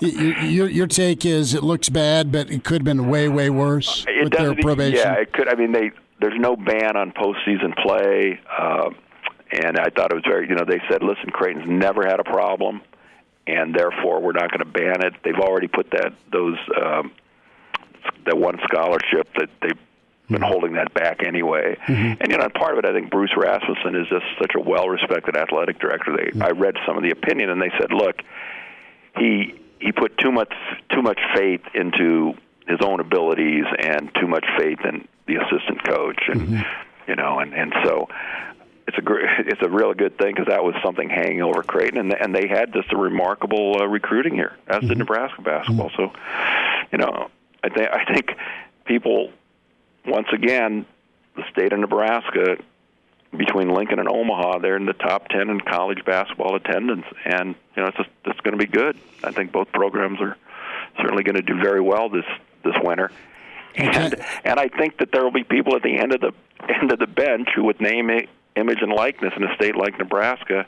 your, your take is it looks bad, but it could have been way, way worse it with their probation. Yeah, it could. I mean, they there's no ban on postseason play, uh, and I thought it was very. You know, they said, listen, Creighton's never had a problem, and therefore we're not going to ban it. They've already put that those um, that one scholarship that they been holding that back anyway. Mm-hmm. And you know, part of it, I think Bruce Rasmussen is just such a well-respected athletic director. They, mm-hmm. I read some of the opinion, and they said, look, he he put too much too much faith into his own abilities and too much faith in the assistant coach, and mm-hmm. you know, and and so. It's a great, it's a really good thing because that was something hanging over Creighton, and and they had just a remarkable uh, recruiting here, as did mm-hmm. Nebraska basketball. Mm-hmm. So, you know, I think I think people once again, the state of Nebraska, between Lincoln and Omaha, they're in the top ten in college basketball attendance, and you know it's just, it's going to be good. I think both programs are certainly going to do very well this this winter, and and I think that there will be people at the end of the end of the bench who, with name, image, and likeness in a state like Nebraska,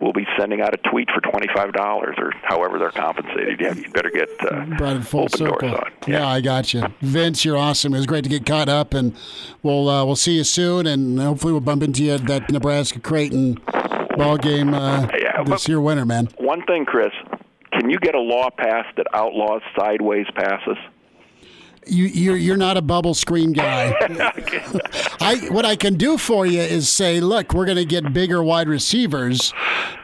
will be sending out a tweet for twenty five dollars or however they're compensated. Yeah, you better get uh, Brought full open circle. doors on. Yeah. yeah. I got you, Vince. You're awesome. It was great to get caught up, and we'll uh, we'll see you soon, and hopefully we'll bump into you at that Nebraska Creighton ball game uh, yeah, this year winter, man. One thing, Chris, can you get a law passed that outlaws sideways passes? You you're you're not a bubble screen guy. I what I can do for you is say, look, we're going to get bigger wide receivers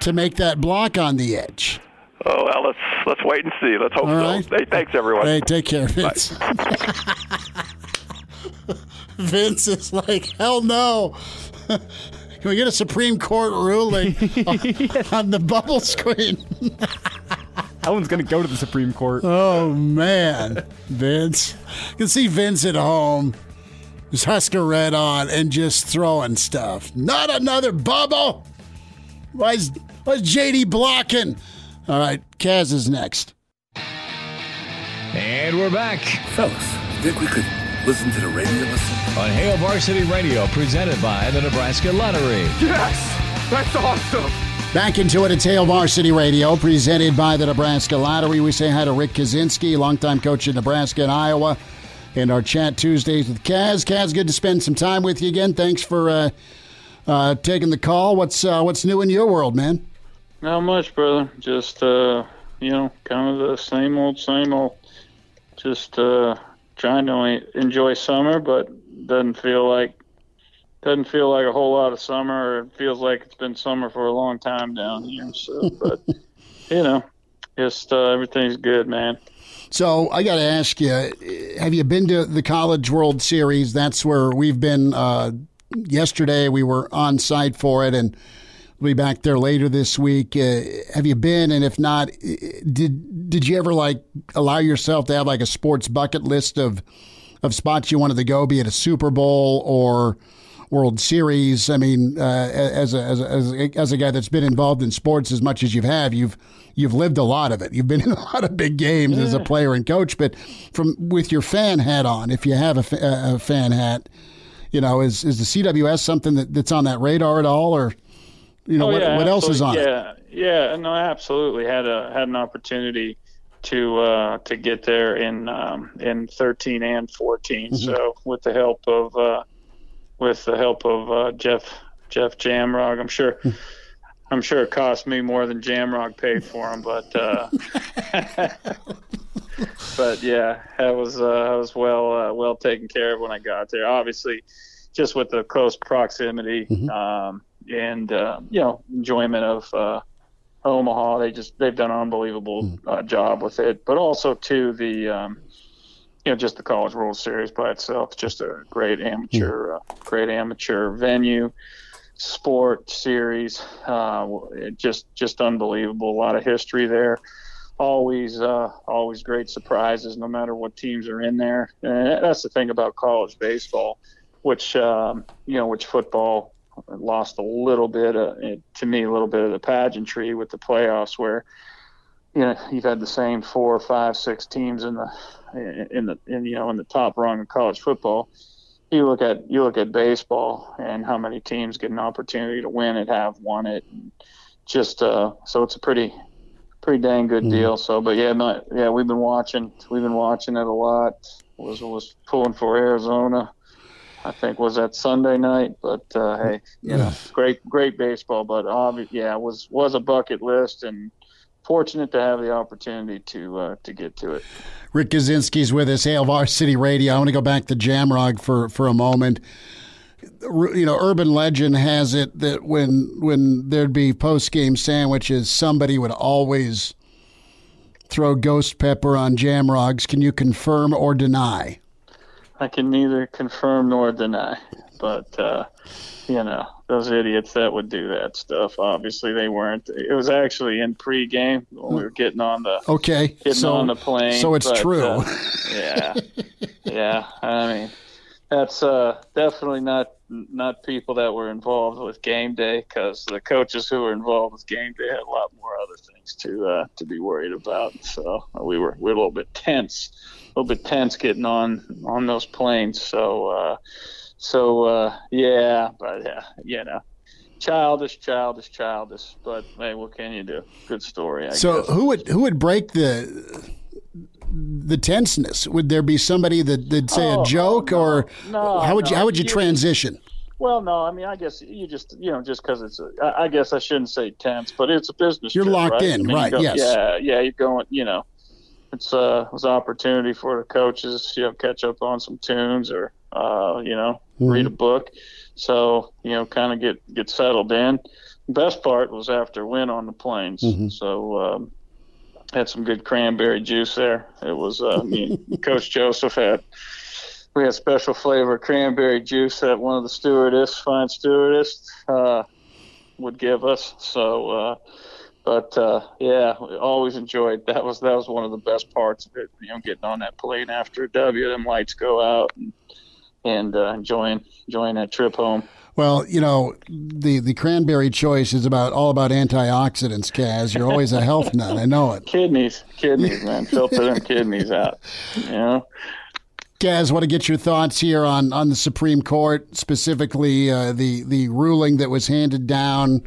to make that block on the edge. Oh well, let's let's wait and see. Let's hope All right. so. Hey, thanks everyone. Hey, take care, Vince. Vince is like, hell no. Can we get a Supreme Court ruling on the bubble screen? That one's going to go to the Supreme Court. Oh, man. Vince. You can see Vince at home. His Husker red on and just throwing stuff. Not another bubble. Why's, why's JD blocking? All right, Kaz is next. And we're back Fellas, think we could listen to the radio listen? on Hail Varsity Radio, presented by the Nebraska Lottery. Yes, that's awesome. Back into it at Hail Varsity Radio, presented by the Nebraska Lottery. We say hi to Rick Kaczenski, longtime coach in Nebraska and Iowa, and our chat Tuesdays with Kaz. Kaz, good to spend some time with you again. Thanks for uh, uh, taking the call. What's uh, what's new in your world, man? Not much, brother. Just uh, you know, kind of the same old, same old. Just uh, trying to enjoy summer, but doesn't feel like doesn't feel like a whole lot of summer. It feels like it's been summer for a long time down here. So, but you know, just uh, everything's good, man. So I got to ask you: Have you been to the College World Series? That's where we've been. Uh, yesterday we were on site for it, and we'll be back there later this week. Uh, have you been? And if not, did did you ever like allow yourself to have like a sports bucket list of of spots you wanted to go, be it a Super Bowl or World Series. I mean, uh, as, a, as, a, as, a, guy that's been involved in sports as much as you've have, you've you've lived a lot of it. You've been in a lot of big games yeah. as a player and coach. But from with your fan hat on, if you have a, a fan hat, you know, is is the CWS something that, that's on that radar at all, or you know, oh, what, yeah, what else is on yeah, it? Yeah, no, absolutely had a had an opportunity to uh, to get there in um, in 13 and 14. Mm-hmm. So with the help of uh, with the help of uh, Jeff Jeff Jamrog. I'm sure I'm sure it cost me more than Jamrog paid for him, but uh, but yeah, I was uh, I was well uh, well taken care of when I got there. Obviously, just with the close proximity mm-hmm. um, and uh, you know enjoyment of uh, Omaha, they just they've done an unbelievable mm-hmm. job with it. But also to the um, you know, just the College World Series by itself, just a great amateur, uh, great amateur venue, sport series. Uh, just, just unbelievable. A lot of history there. Always, uh, always great surprises, no matter what teams are in there. And that's the thing about college baseball, which, um, you know, which football lost a little bit, uh, to me, a little bit of the pageantry with the playoffs, where you know you've had the same four, five, six teams in the in the in you know in the top rung of college football. You look at you look at baseball and how many teams get an opportunity to win it, have won it. Just uh, so it's a pretty pretty dang good mm. deal. So, but yeah, my, yeah, we've been watching we've been watching it a lot. Was was pulling for Arizona. I think was that Sunday night, but uh, hey, you know, great great baseball. But obviously, yeah, was was a bucket list and fortunate to have the opportunity to uh, to get to it. Rick Kaczenski's with us, Hail Varsity Radio. I want to go back to Jamrog for for a moment. You know, urban legend has it that when when there'd be post game sandwiches, somebody would always throw ghost pepper on Jamrogs. Can you confirm or deny? I can neither confirm nor deny, but uh, you know, those idiots that would do that stuff. Obviously, they weren't. It was actually in pregame when we were getting on the okay, getting so, on the plane. So it's but, true. Uh, yeah, yeah. I mean, that's uh, definitely not not people that were involved with game day because the coaches who were involved with game day had a lot more other things to uh, to be worried about. So uh, we were we were a little bit tense, a little bit tense getting on on those planes. So. So uh, yeah, but yeah, you know, childish, childish, childish. But hey, what can you do? Good story. I so guess. who would who would break the the tenseness? Would there be somebody that would say oh, a joke, no, or no, how would no. you how would you, transition? Well, no, I mean, I guess you just, you know, just because it's, a, I guess I shouldn't say tense, but it's a business. You're trip, locked right? in, I mean, right? Go, yes. Yeah, yeah. You're going, you know, it's uh, it was an opportunity for the coaches, you know, catch up on some tunes or, uh, you know, mm-hmm. read a book. So, you know, kind of get get settled in. The best part was after win on the planes. Mm-hmm. So, um, had some good cranberry juice there. It was uh, me and Coach Joseph had we had special flavor cranberry juice that one of the stewardess, fine stewardess, uh, would give us. So, uh, but uh, yeah, we always enjoyed that. Was that was one of the best parts of it? You know, getting on that plane after a W, them lights go out, and and uh, enjoying enjoying that trip home. Well, you know, the the cranberry choice is about all about antioxidants, Kaz. You're always a health nut. I know it. Kidneys, kidneys, man. Filter them kidneys out. You know. Kaz, want to get your thoughts here on, on the Supreme Court, specifically uh, the the ruling that was handed down,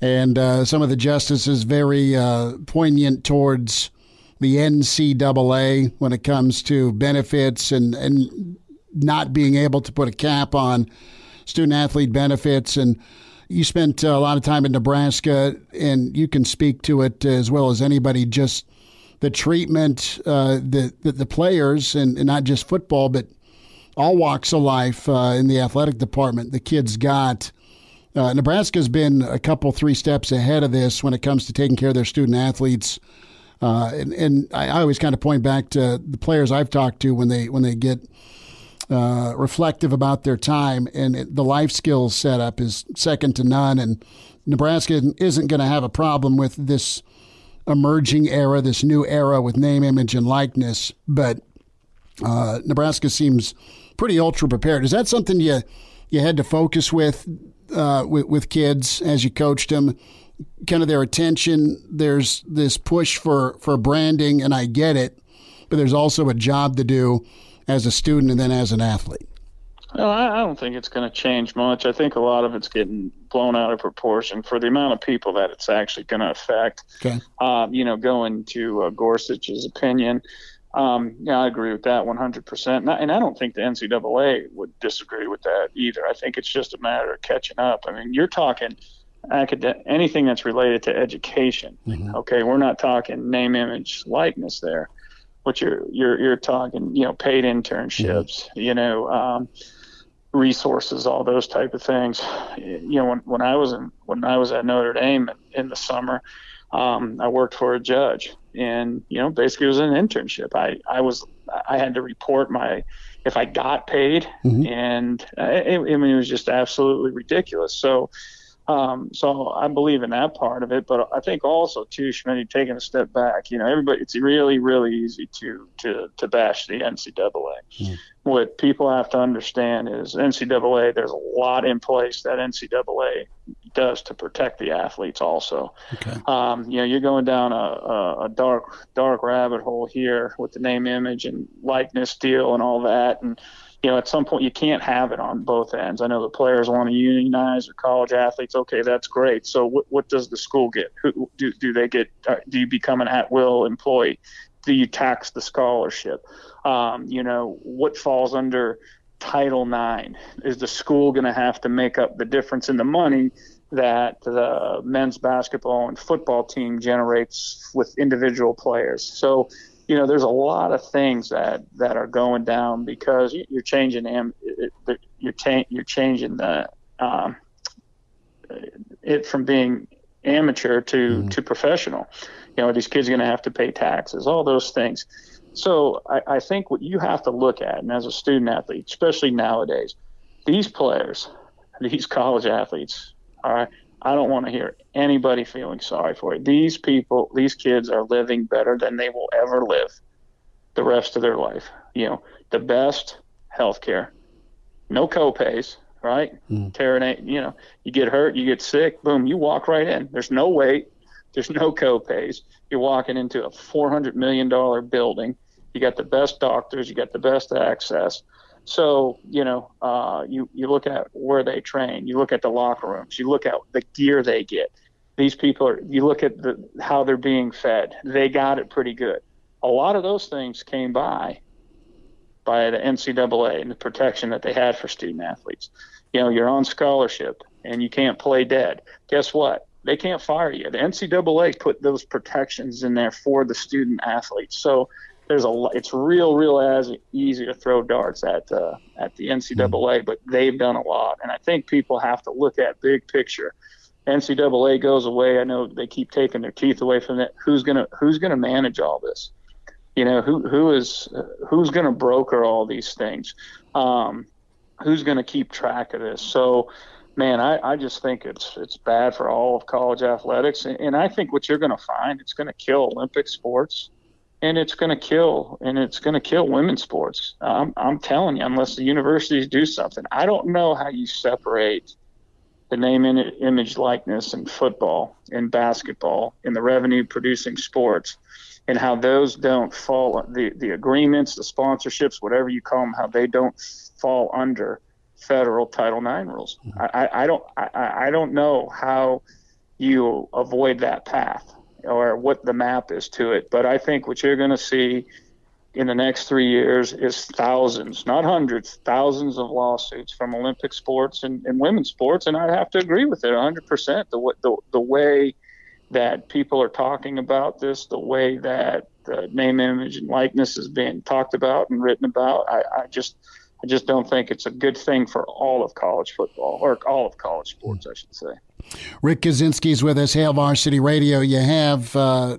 and uh, some of the justices very uh, poignant towards the NCAA when it comes to benefits and and not being able to put a cap on student athlete benefits. And you spent a lot of time in Nebraska, and you can speak to it as well as anybody. Just the treatment uh, that the players, and, and, not just football, but all walks of life uh, in the athletic department, the kids got. Uh, Nebraska's been a couple, three steps ahead of this when it comes to taking care of their student athletes. Uh, and, and I, I always kind of point back to the players I've talked to when they when they get uh, reflective about their time, and it, the life skills setup is second to none. And Nebraska isn't going to have a problem with this emerging era, this new era with name, image, and likeness. But uh, Nebraska seems pretty ultra prepared. Is that something you you had to focus with, uh, with with kids as you coached them? Kind of their attention. There's this push for for branding, and I get it, but there's also a job to do as a student and then as an athlete? Well, I don't think it's going to change much. I think a lot of it's getting blown out of proportion for the amount of people that it's actually going to affect. Okay. Um, you know, going to uh, Gorsuch's opinion, um, yeah, I agree with that 100%. And I, and I don't think the NCAA would disagree with that either. I think it's just a matter of catching up. I mean, you're talking academic, anything that's related to education. Mm-hmm. Okay, we're not talking name, image, likeness there what you're you're you're talking, you know, paid internships, mm-hmm. you know, um, resources, all those type of things. You know, when when I was in when I was at Notre Dame in the summer, um, I worked for a judge, and you know, basically it was an internship. I I was I had to report my if I got paid, mm-hmm. and it, I mean it was just absolutely ridiculous. So um, so I believe in that part of it, but I think also too, Schmidt, taking a step back, you know, everybody, it's really, really easy to to to bash the NCAA. Mm. What people have to understand is NCAA. There's a lot in place that NCAA does to protect the athletes. Also, okay. um, you know, you're going down a, a, a dark dark rabbit hole here with the name, image, and likeness deal and all that, and you know, at some point you can't have it on both ends. I know the players want to unionize or college athletes. Okay, that's great. So what, what does the school get? Who, do, do they get? Uh, do you become an at-will employee? Do you tax the scholarship? Um, you know, what falls under Title IX? Is the school going to have to make up the difference in the money that the men's basketball and football team generates with individual players? So you know, there's a lot of things that that are going down because you're changing am you're cha- you're changing the um, it from being amateur to mm-hmm. to professional. You know, these kids are going to have to pay taxes, all those things. So I, I think what you have to look at, and as a student athlete, especially nowadays, these players, these college athletes, all right, I don't want to hear anybody feeling sorry for it. These people, these kids are living better than they will ever live the rest of their life. You know, the best health care, no copays, right? Mm. You know, you get hurt, you get sick, boom, you walk right in. There's no wait, there's no copays. You're walking into a $400 million building. You got the best doctors, you got the best access. So you know, uh, you you look at where they train, you look at the locker rooms, you look at the gear they get. These people are. You look at the how they're being fed. They got it pretty good. A lot of those things came by by the NCAA and the protection that they had for student athletes. You know, you're on scholarship and you can't play dead. Guess what? They can't fire you. The NCAA put those protections in there for the student athletes. So there's a it's real real as easy to throw darts at uh, at the NCAA, but they've done a lot, and I think people have to look at big picture. NCAA goes away. I know they keep taking their teeth away from it. Who's gonna Who's gonna manage all this? You know who who is uh, who's gonna broker all these things? Um, who's gonna keep track of this? So, man, I, I just think it's it's bad for all of college athletics, and, and I think what you're gonna find it's gonna kill Olympic sports and it's going to kill and it's going to kill women's sports. I'm I'm telling you, unless the universities do something, I don't know how you separate the name, and image, likeness in football, in basketball, in the revenue producing sports, and how those don't fall the the agreements, the sponsorships, whatever you call them, how they don't fall under federal Title IX rules. Mm-hmm. I, I, I don't I, I don't know how you avoid that path or what the map is to it. But I think what you're going to see in the next three years is thousands, not hundreds, thousands of lawsuits from Olympic sports and, and women's sports. And I'd have to agree with it 100%. The, the, the way that people are talking about this, the way that the name, image, and likeness is being talked about and written about, I, I just – I just don't think it's a good thing for all of college football or all of college sports, I should say. Rick Kaczenski is with us, Hail Varsity Radio. You have uh,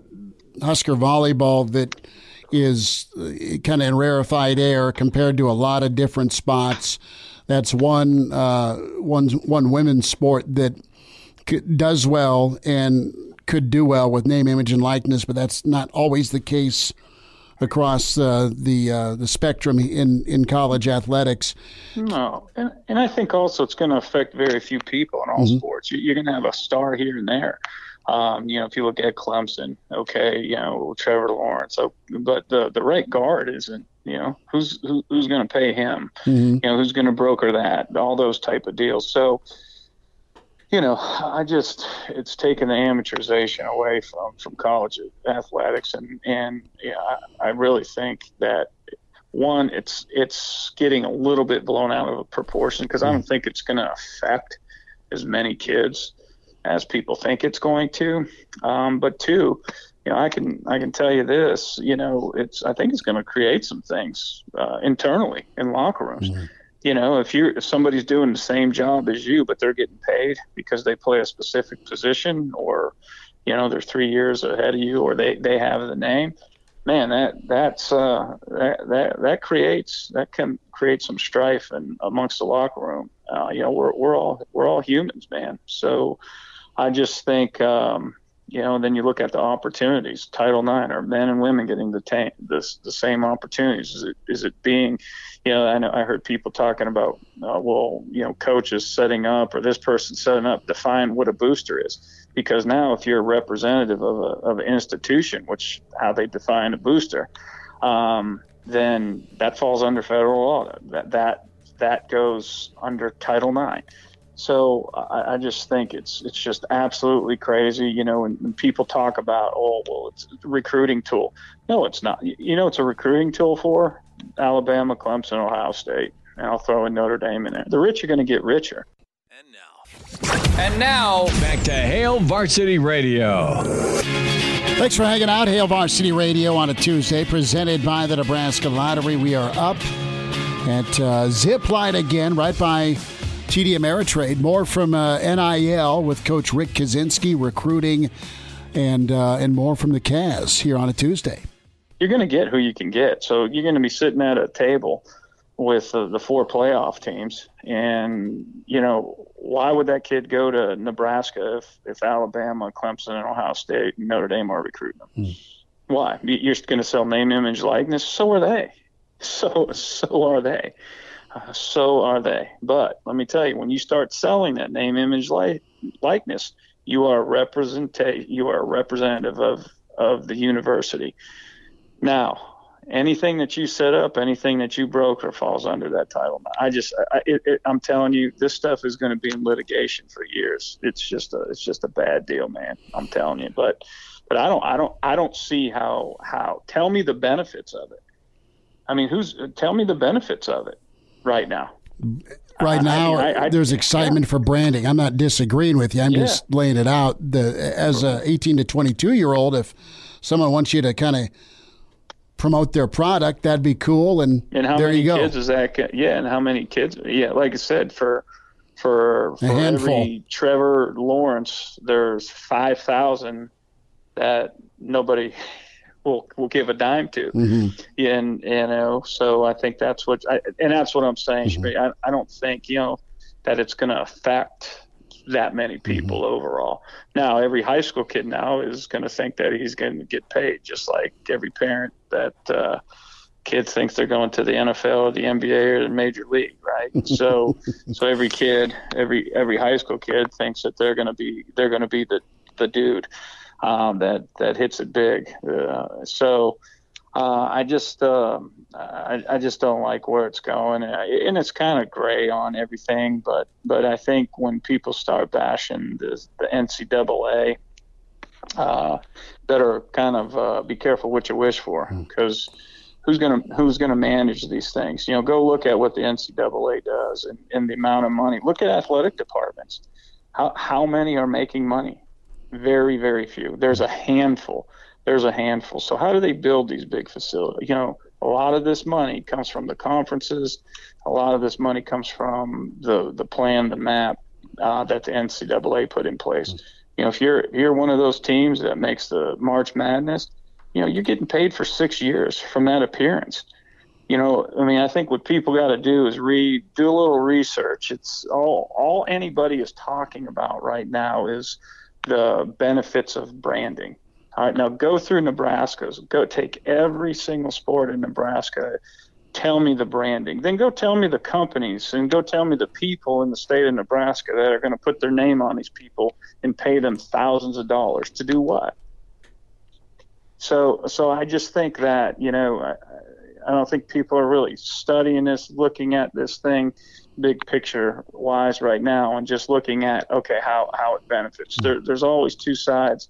Husker volleyball that is uh, kind of in rarefied air compared to a lot of different spots. That's one uh, one one women's sport that does well and could do well with name, image, and likeness, but that's not always the case across uh, the uh, the spectrum in in college athletics. No, and, and I think also it's going to affect very few people in all mm-hmm. sports. You, are going to have a star here and there. Um, you know, if you look at Clemson, okay, you know Trevor Lawrence, so, but the the right guard isn't. You know, who's who, who's going to pay him? Mm-hmm. You know, who's going to broker that? All those type of deals. So you know, I just it's taken the amateurization away from from college athletics, and and yeah, I, I really think that one, it's it's getting a little bit blown out of proportion because I don't think it's going to affect as many kids as people think it's going to. Um, but two, you know, I can I can tell you this, you know, it's I think it's going to create some things uh, internally in locker rooms. Mm-hmm you know, if you're if somebody's doing the same job as you, but they're getting paid because they play a specific position, or you know, they're three years ahead of you, or they they have the name, man, that that's uh, that that that creates that can create some strife and amongst the locker room. Uh, you know, we're we're all we're all humans, man. So I just think. Um, you know, then you look at the opportunities. Title IX are men and women getting the, ta- the the same opportunities? Is it is it being you know, I know I heard people talking about, uh, well, you know, coaches setting up or this person setting up, define what a booster is. Because now, if you're a representative of, a, of an institution, which how they define a booster, um, then that falls under federal law. That that that goes under Title IX. So I, I, just think it's it's just absolutely crazy. You know, when, when, people talk about, oh, well, it's a recruiting tool. No, it's not. You know, it's a recruiting tool for Alabama, Clemson, Ohio State, and I'll throw in Notre Dame in there. The rich are going to get richer. And now, and now back to Hail Varsity Radio. Thanks for hanging out, Hail Varsity Radio on a Tuesday, presented by the Nebraska Lottery. We are up at uh, Zip Line again, right by TD Ameritrade. More from uh, NIL with Coach Rick Kaczenski, recruiting, and uh, and more from the Cavs here on a Tuesday you're going to get who you can get. So you're going to be sitting at a table with uh, the four playoff teams, and you know why would that kid go to Nebraska if if Alabama, Clemson, and Ohio State and Notre Dame are recruiting them? Mm. Why? You're going to sell name, image, likeness. So are they. So so are they. So are they. But let me tell you, when you start selling that name, image, like, likeness, you are represent you are a representative of of the university. Now, anything that you set up, anything that you broker falls under that title. I just, I, I'm telling you, this stuff is going to be in litigation for years. It's just a, it's just a bad deal, man. I'm telling you. But, but I don't, I don't, I don't see how, how. Tell me the benefits of it. I mean, who's? Tell me the benefits of it right now. Right now, I, I, there's excitement yeah. for branding. I'm not disagreeing with you. I'm yeah. just laying it out. The as a 18 to 22 year old, if someone wants you to kind of promote their product, that'd be cool. And, and how there many you go. kids is that? Yeah, and how many kids? Yeah, like I said, for for, for every Trevor Lawrence, there's five thousand that nobody will will give a dime to. Mm-hmm. And you know, so I think that's what, I, and that's what I'm saying. Mm-hmm. I, I don't think you know that it's going to affect that many people mm-hmm. overall. Now, every high school kid now is going to think that he's going to get paid, just like every parent that uh, kid thinks they're going to the NFL or the NBA or the major league, right? so, so every kid, every every high school kid thinks that they're going to be they're going to be the the dude um, that that hits it big. Uh, so. Uh, I just uh, I, I, just don't like where it's going, and it's kind of gray on everything. But but I think when people start bashing the, the NCAA, uh, better kind of uh, be careful what you wish for, because hmm. who's gonna who's gonna manage these things? You know, go look at what the NCAA does and, and the amount of money. Look at athletic departments. How how many are making money? Very very few. There's a handful there's a handful. So how do they build these big facilities? You know, a lot of this money comes from the conferences. A lot of this money comes from the the plan, the map uh, that the NCAA put in place. Mm-hmm. You know, if you're you're one of those teams that makes the March Madness, you know, you're getting paid for six years from that appearance. You know, I mean, I think what people got to do is read, do a little research. It's all all anybody is talking about right now is the benefits of branding all right, now go through Nebraska's. Go take every single sport in Nebraska. Tell me the branding. Then go tell me the companies and go tell me the people in the state of Nebraska that are going to put their name on these people and pay them thousands of dollars to do what? So, so I just think that you know, I, I don't think people are really studying this, looking at this thing big picture wise right now, and just looking at okay how how it benefits. There, there's always two sides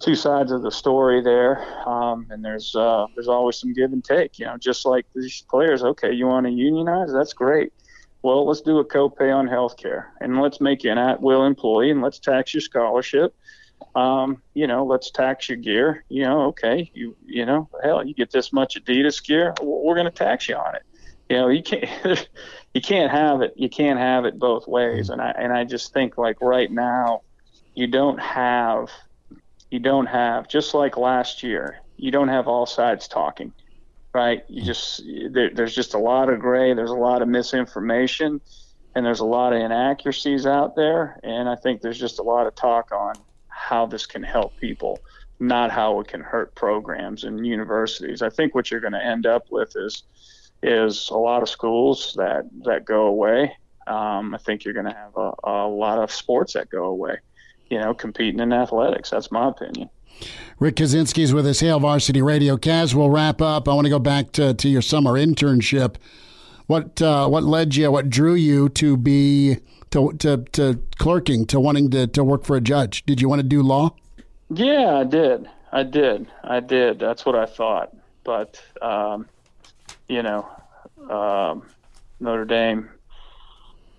two sides of the story there, um, and there's uh, there's always some give and take. You know, just like these players. Okay, you want to unionize? That's great. Well, let's do a copay on healthcare, and let's make you an at-will employee, and let's tax your scholarship. Um, you know, let's tax your gear. You know, okay, you you know, hell, you get this much Adidas gear, we're going to tax you on it. You know, you can't you can't have it. You can't have it both ways. Mm-hmm. And I and I just think like right now, you don't have you don't have just like last year you don't have all sides talking right you mm-hmm. just there, there's just a lot of gray there's a lot of misinformation and there's a lot of inaccuracies out there and i think there's just a lot of talk on how this can help people not how it can hurt programs and universities i think what you're going to end up with is is a lot of schools that that go away um, i think you're going to have a, a lot of sports that go away you know, competing in athletics. That's my opinion. Rick Kaczenski's with us, Hail Varsity Radio. Kaz, we'll wrap up. I want to go back to, to your summer internship. What uh, what led you, what drew you to be to, to, to clerking, to wanting to, to work for a judge? Did you want to do law? Yeah, I did. I did. I did. That's what I thought. But, um, you know, um, Notre Dame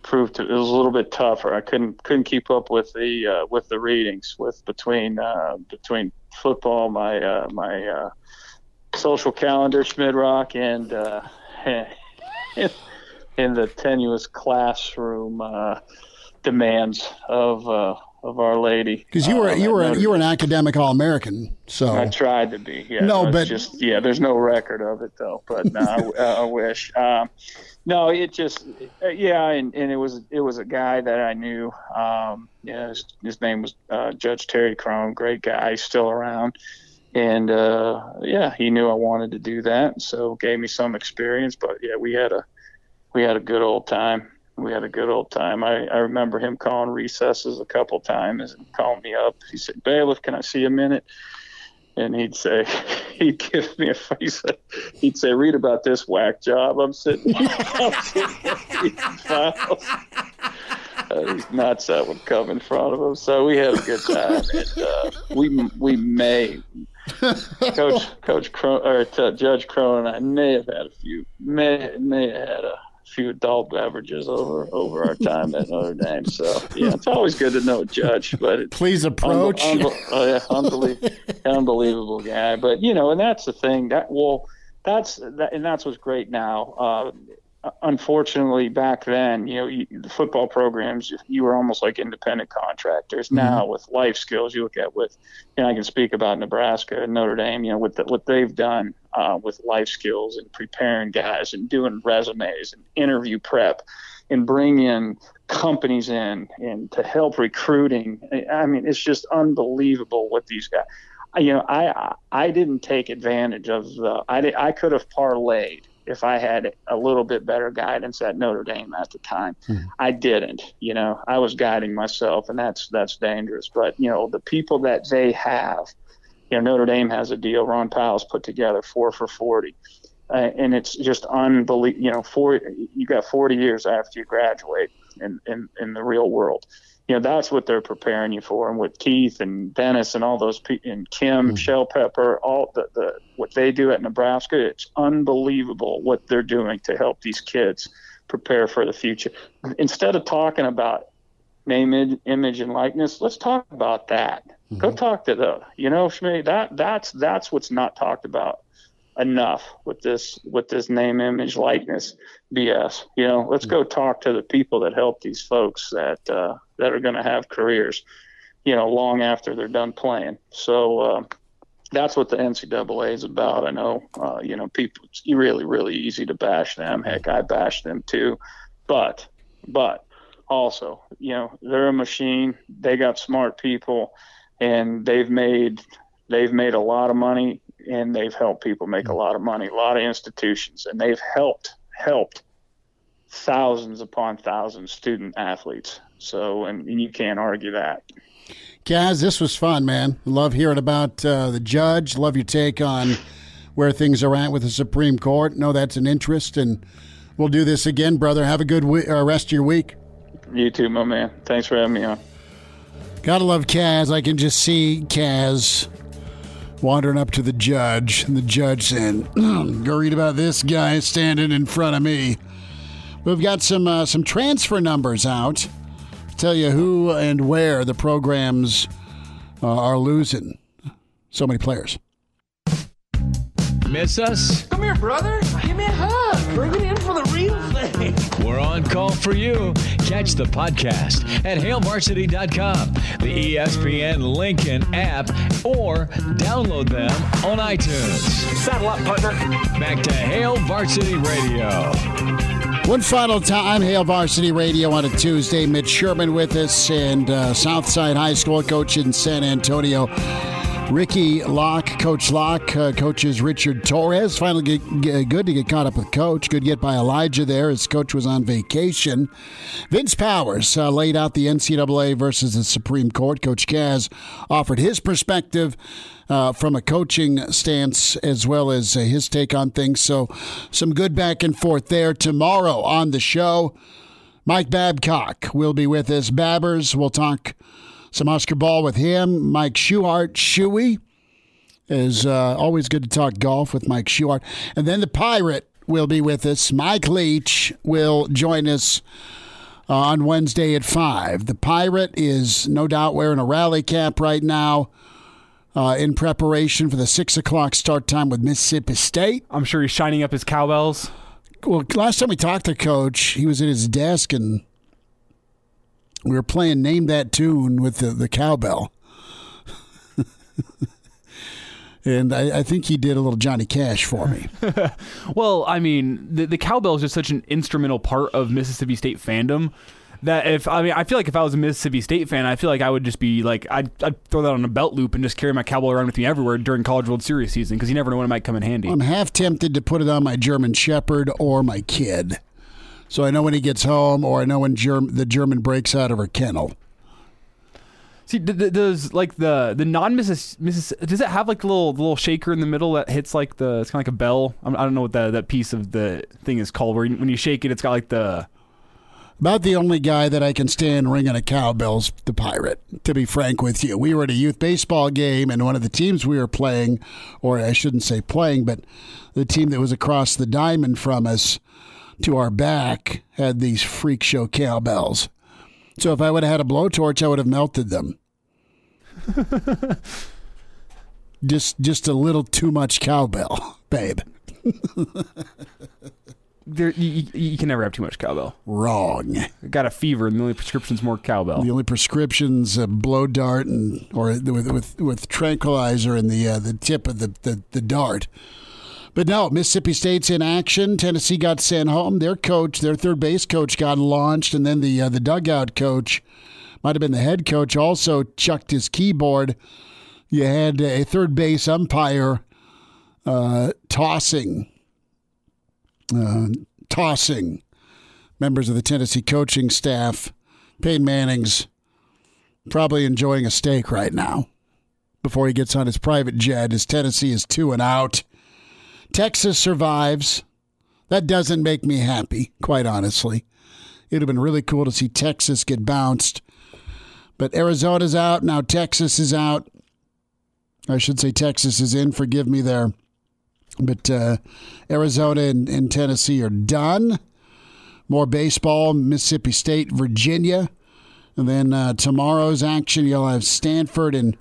proved to, it was a little bit tougher. I couldn't couldn't keep up with the uh, with the readings with between uh, between football, my uh, my uh, social calendar, Schmidrock, and uh, in the tenuous classroom uh, demands of of Our Lady. Because you were uh, you were you were an academic All American, so I tried to be. Yeah, no, but just yeah, there's no record of it though. But no, I, I, wish. Um, no, it just yeah, and, and it was it was a guy that I knew. Um, yeah, his, his name was uh, Judge Terry Crone, great guy, still around. And uh, yeah, he knew I wanted to do that, so gave me some experience. But yeah, we had a we had a good old time we had a good old time. I, I remember him calling recesses a couple times and calling me up. He said, Bailiff, can I see a minute? And he'd say, he'd give me a face. He'd say, read about this whack job. I'm sitting, I'm. Uh, these nuts that would come in front of him. So we had a good time. And uh, we we may, Coach Coach Crone, or uh, Judge Crone and I may have had a few, may may have had a few adult beverages over over our time at Notre Dame. So yeah, it's always good to know a judge. But please approach. oh yeah, unbelievable, unbelievable guy. But you know, and that's the thing that well, that's that, and that's what's great now. Uh, unfortunately, back then, you know, you, the football programs, you were almost like independent contractors. Mm-hmm. Now, with life skills, you look at with, you know, I can speak about Nebraska and Notre Dame. You know, with the, what they've done uh, with life skills and preparing guys and doing resumes and interview prep, and bring in companies in and to help recruiting. I mean, it's just unbelievable what these guys. You know, I I didn't take advantage of the. I I could have parlayed if I had a little bit better guidance at Notre Dame at the time. Mm. I didn't. You know, I was guiding myself, and that's that's dangerous. But you know, the people that they have. You know, Notre Dame has a deal. Ron Powlus put together four for forty. Uh, and it's just unbelievable. You know, four you got 40 years after you graduate in, in, in the real world. You know, that's what they're preparing you for. And with Keith and Dennis and all those people, and Kim, mm. Shell Pepper, all the, the what they do at Nebraska, it's unbelievable what they're doing to help these kids prepare for the future. Instead of talking about name, image, and likeness, let's talk about that. Mm-hmm. Go talk to the, you know, Shmi, that that's that's what's not talked about enough with this with this name image likeness BS. You know, let's go talk to the people that help these folks that uh, that are going to have careers, you know, long after they're done playing. So uh, that's what the NCAA is about. I know, uh, you know, people. It's really really easy to bash them. Heck, I bash them too, but but also, you know, they're a machine. They got smart people, and they've made they've made a lot of money and they've helped people make a lot of money, a lot of institutions, and they've helped helped thousands upon thousands student athletes. So, and, and you can't argue that. Kaz, this was fun, man. Love hearing about uh, the judge. Love your take on where things are at with the Supreme Court. Know that's an interest, and we'll do this again, brother. Have a good we- uh, rest of your week. You too, my man. Thanks for having me on. Gotta love Kaz. I can just see Kaz wandering up to the judge, and the judge saying, "Go read about this guy standing in front of me." We've got some uh, some transfer numbers out. Tell you who and where the programs uh, are losing so many players. Miss us? Come here, brother. Give me a hug. Bring it in for the real thing. We're on call for you. Catch the podcast at hailvarsity.com, the ESPN Lincoln app, or download them on iTunes. Saddle up, partner. Back to Hail Varsity Radio. One final time, Hail Varsity Radio on a Tuesday. Mitch Sherman with us and uh, Southside High School coach in San Antonio. Ricky Locke, Coach Locke, uh, coaches Richard Torres. Finally, get, get, good to get caught up with Coach. Good get by Elijah there as Coach was on vacation. Vince Powers uh, laid out the NCAA versus the Supreme Court. Coach Kaz offered his perspective. Uh, from a coaching stance as well as uh, his take on things. So, some good back and forth there. Tomorrow on the show, Mike Babcock will be with us. Babbers, we'll talk some Husker ball with him. Mike Schuhart, Shuey is uh, always good to talk golf with Mike Schuhart. And then the Pirate will be with us. Mike Leach will join us uh, on Wednesday at 5. The Pirate is no doubt wearing a rally cap right now. Uh, in preparation for the six o'clock start time with Mississippi State. I'm sure he's shining up his cowbells. Well, last time we talked to Coach, he was at his desk and we were playing Name That Tune with the, the cowbell. and I, I, think he did a little Johnny Cash for me. well, I mean, the, the cowbell is just such an instrumental part of Mississippi State fandom that if I mean I feel like if I was a Mississippi State fan, I feel like I would just be like I'd, I'd throw that on a belt loop and just carry my cowbell around with me everywhere during College World Series season because you never know when it might come in handy. I'm half tempted to put it on my German Shepherd or my kid. So I know when he gets home, or I know when Germ- the German breaks out of her kennel. See, does like the the non Mrs. Mrs. Does it have like the little the little shaker in the middle that hits like the it's kind of like a bell? I don't know what that that piece of the thing is called. Where when you shake it, it's got like the. About the only guy that I can stand ringing a cowbell's the pirate. To be frank with you, we were at a youth baseball game, and one of the teams we were playing, or I shouldn't say playing, but the team that was across the diamond from us to our back had these freak show cowbells. So if I would have had a blowtorch, I would have melted them. just just a little too much cowbell, babe. there, you, you, can never have too much cowbell. Wrong. Got a fever, and the only prescription's more cowbell. The only prescription's a blow dart and or with with, with tranquilizer in the uh, the tip of the, the, the dart. But no, Mississippi State's in action. Tennessee got sent home. Their coach, their third base coach, got launched, and then the uh, the dugout coach, might have been the head coach, also chucked his keyboard. You had a third base umpire uh, tossing, uh, tossing members of the Tennessee coaching staff. Peyton Manning's probably enjoying a steak right now before he gets on his private jet as Tennessee is two and out. Texas survives. That doesn't make me happy, quite honestly. It would have been really cool to see Texas get bounced. But Arizona's out. Now Texas is out. I should say Texas is in. Forgive me there. But uh, Arizona and, and Tennessee are done. More baseball, Mississippi State, Virginia. And then uh, tomorrow's action, you'll have Stanford and,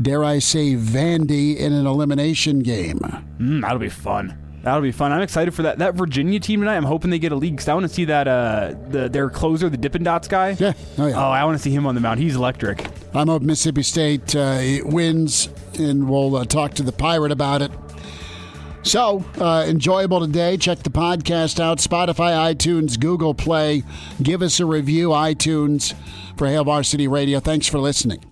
dare I say, Vandy in an elimination game. Mm, that'll be fun. That'll be fun. I'm excited for that. That Virginia team tonight. I'm hoping they get a league. Cause I want to see that uh, the their closer, the Dippin' Dots guy. Yeah. Oh yeah. Oh, I want to see him on the mound. He's electric. I'm hoping Mississippi State uh, wins, and we'll uh, talk to the Pirate about it. So, uh, enjoyable today. Check the podcast out Spotify, iTunes, Google Play. Give us a review, iTunes, for Hail Varsity Radio. Thanks for listening.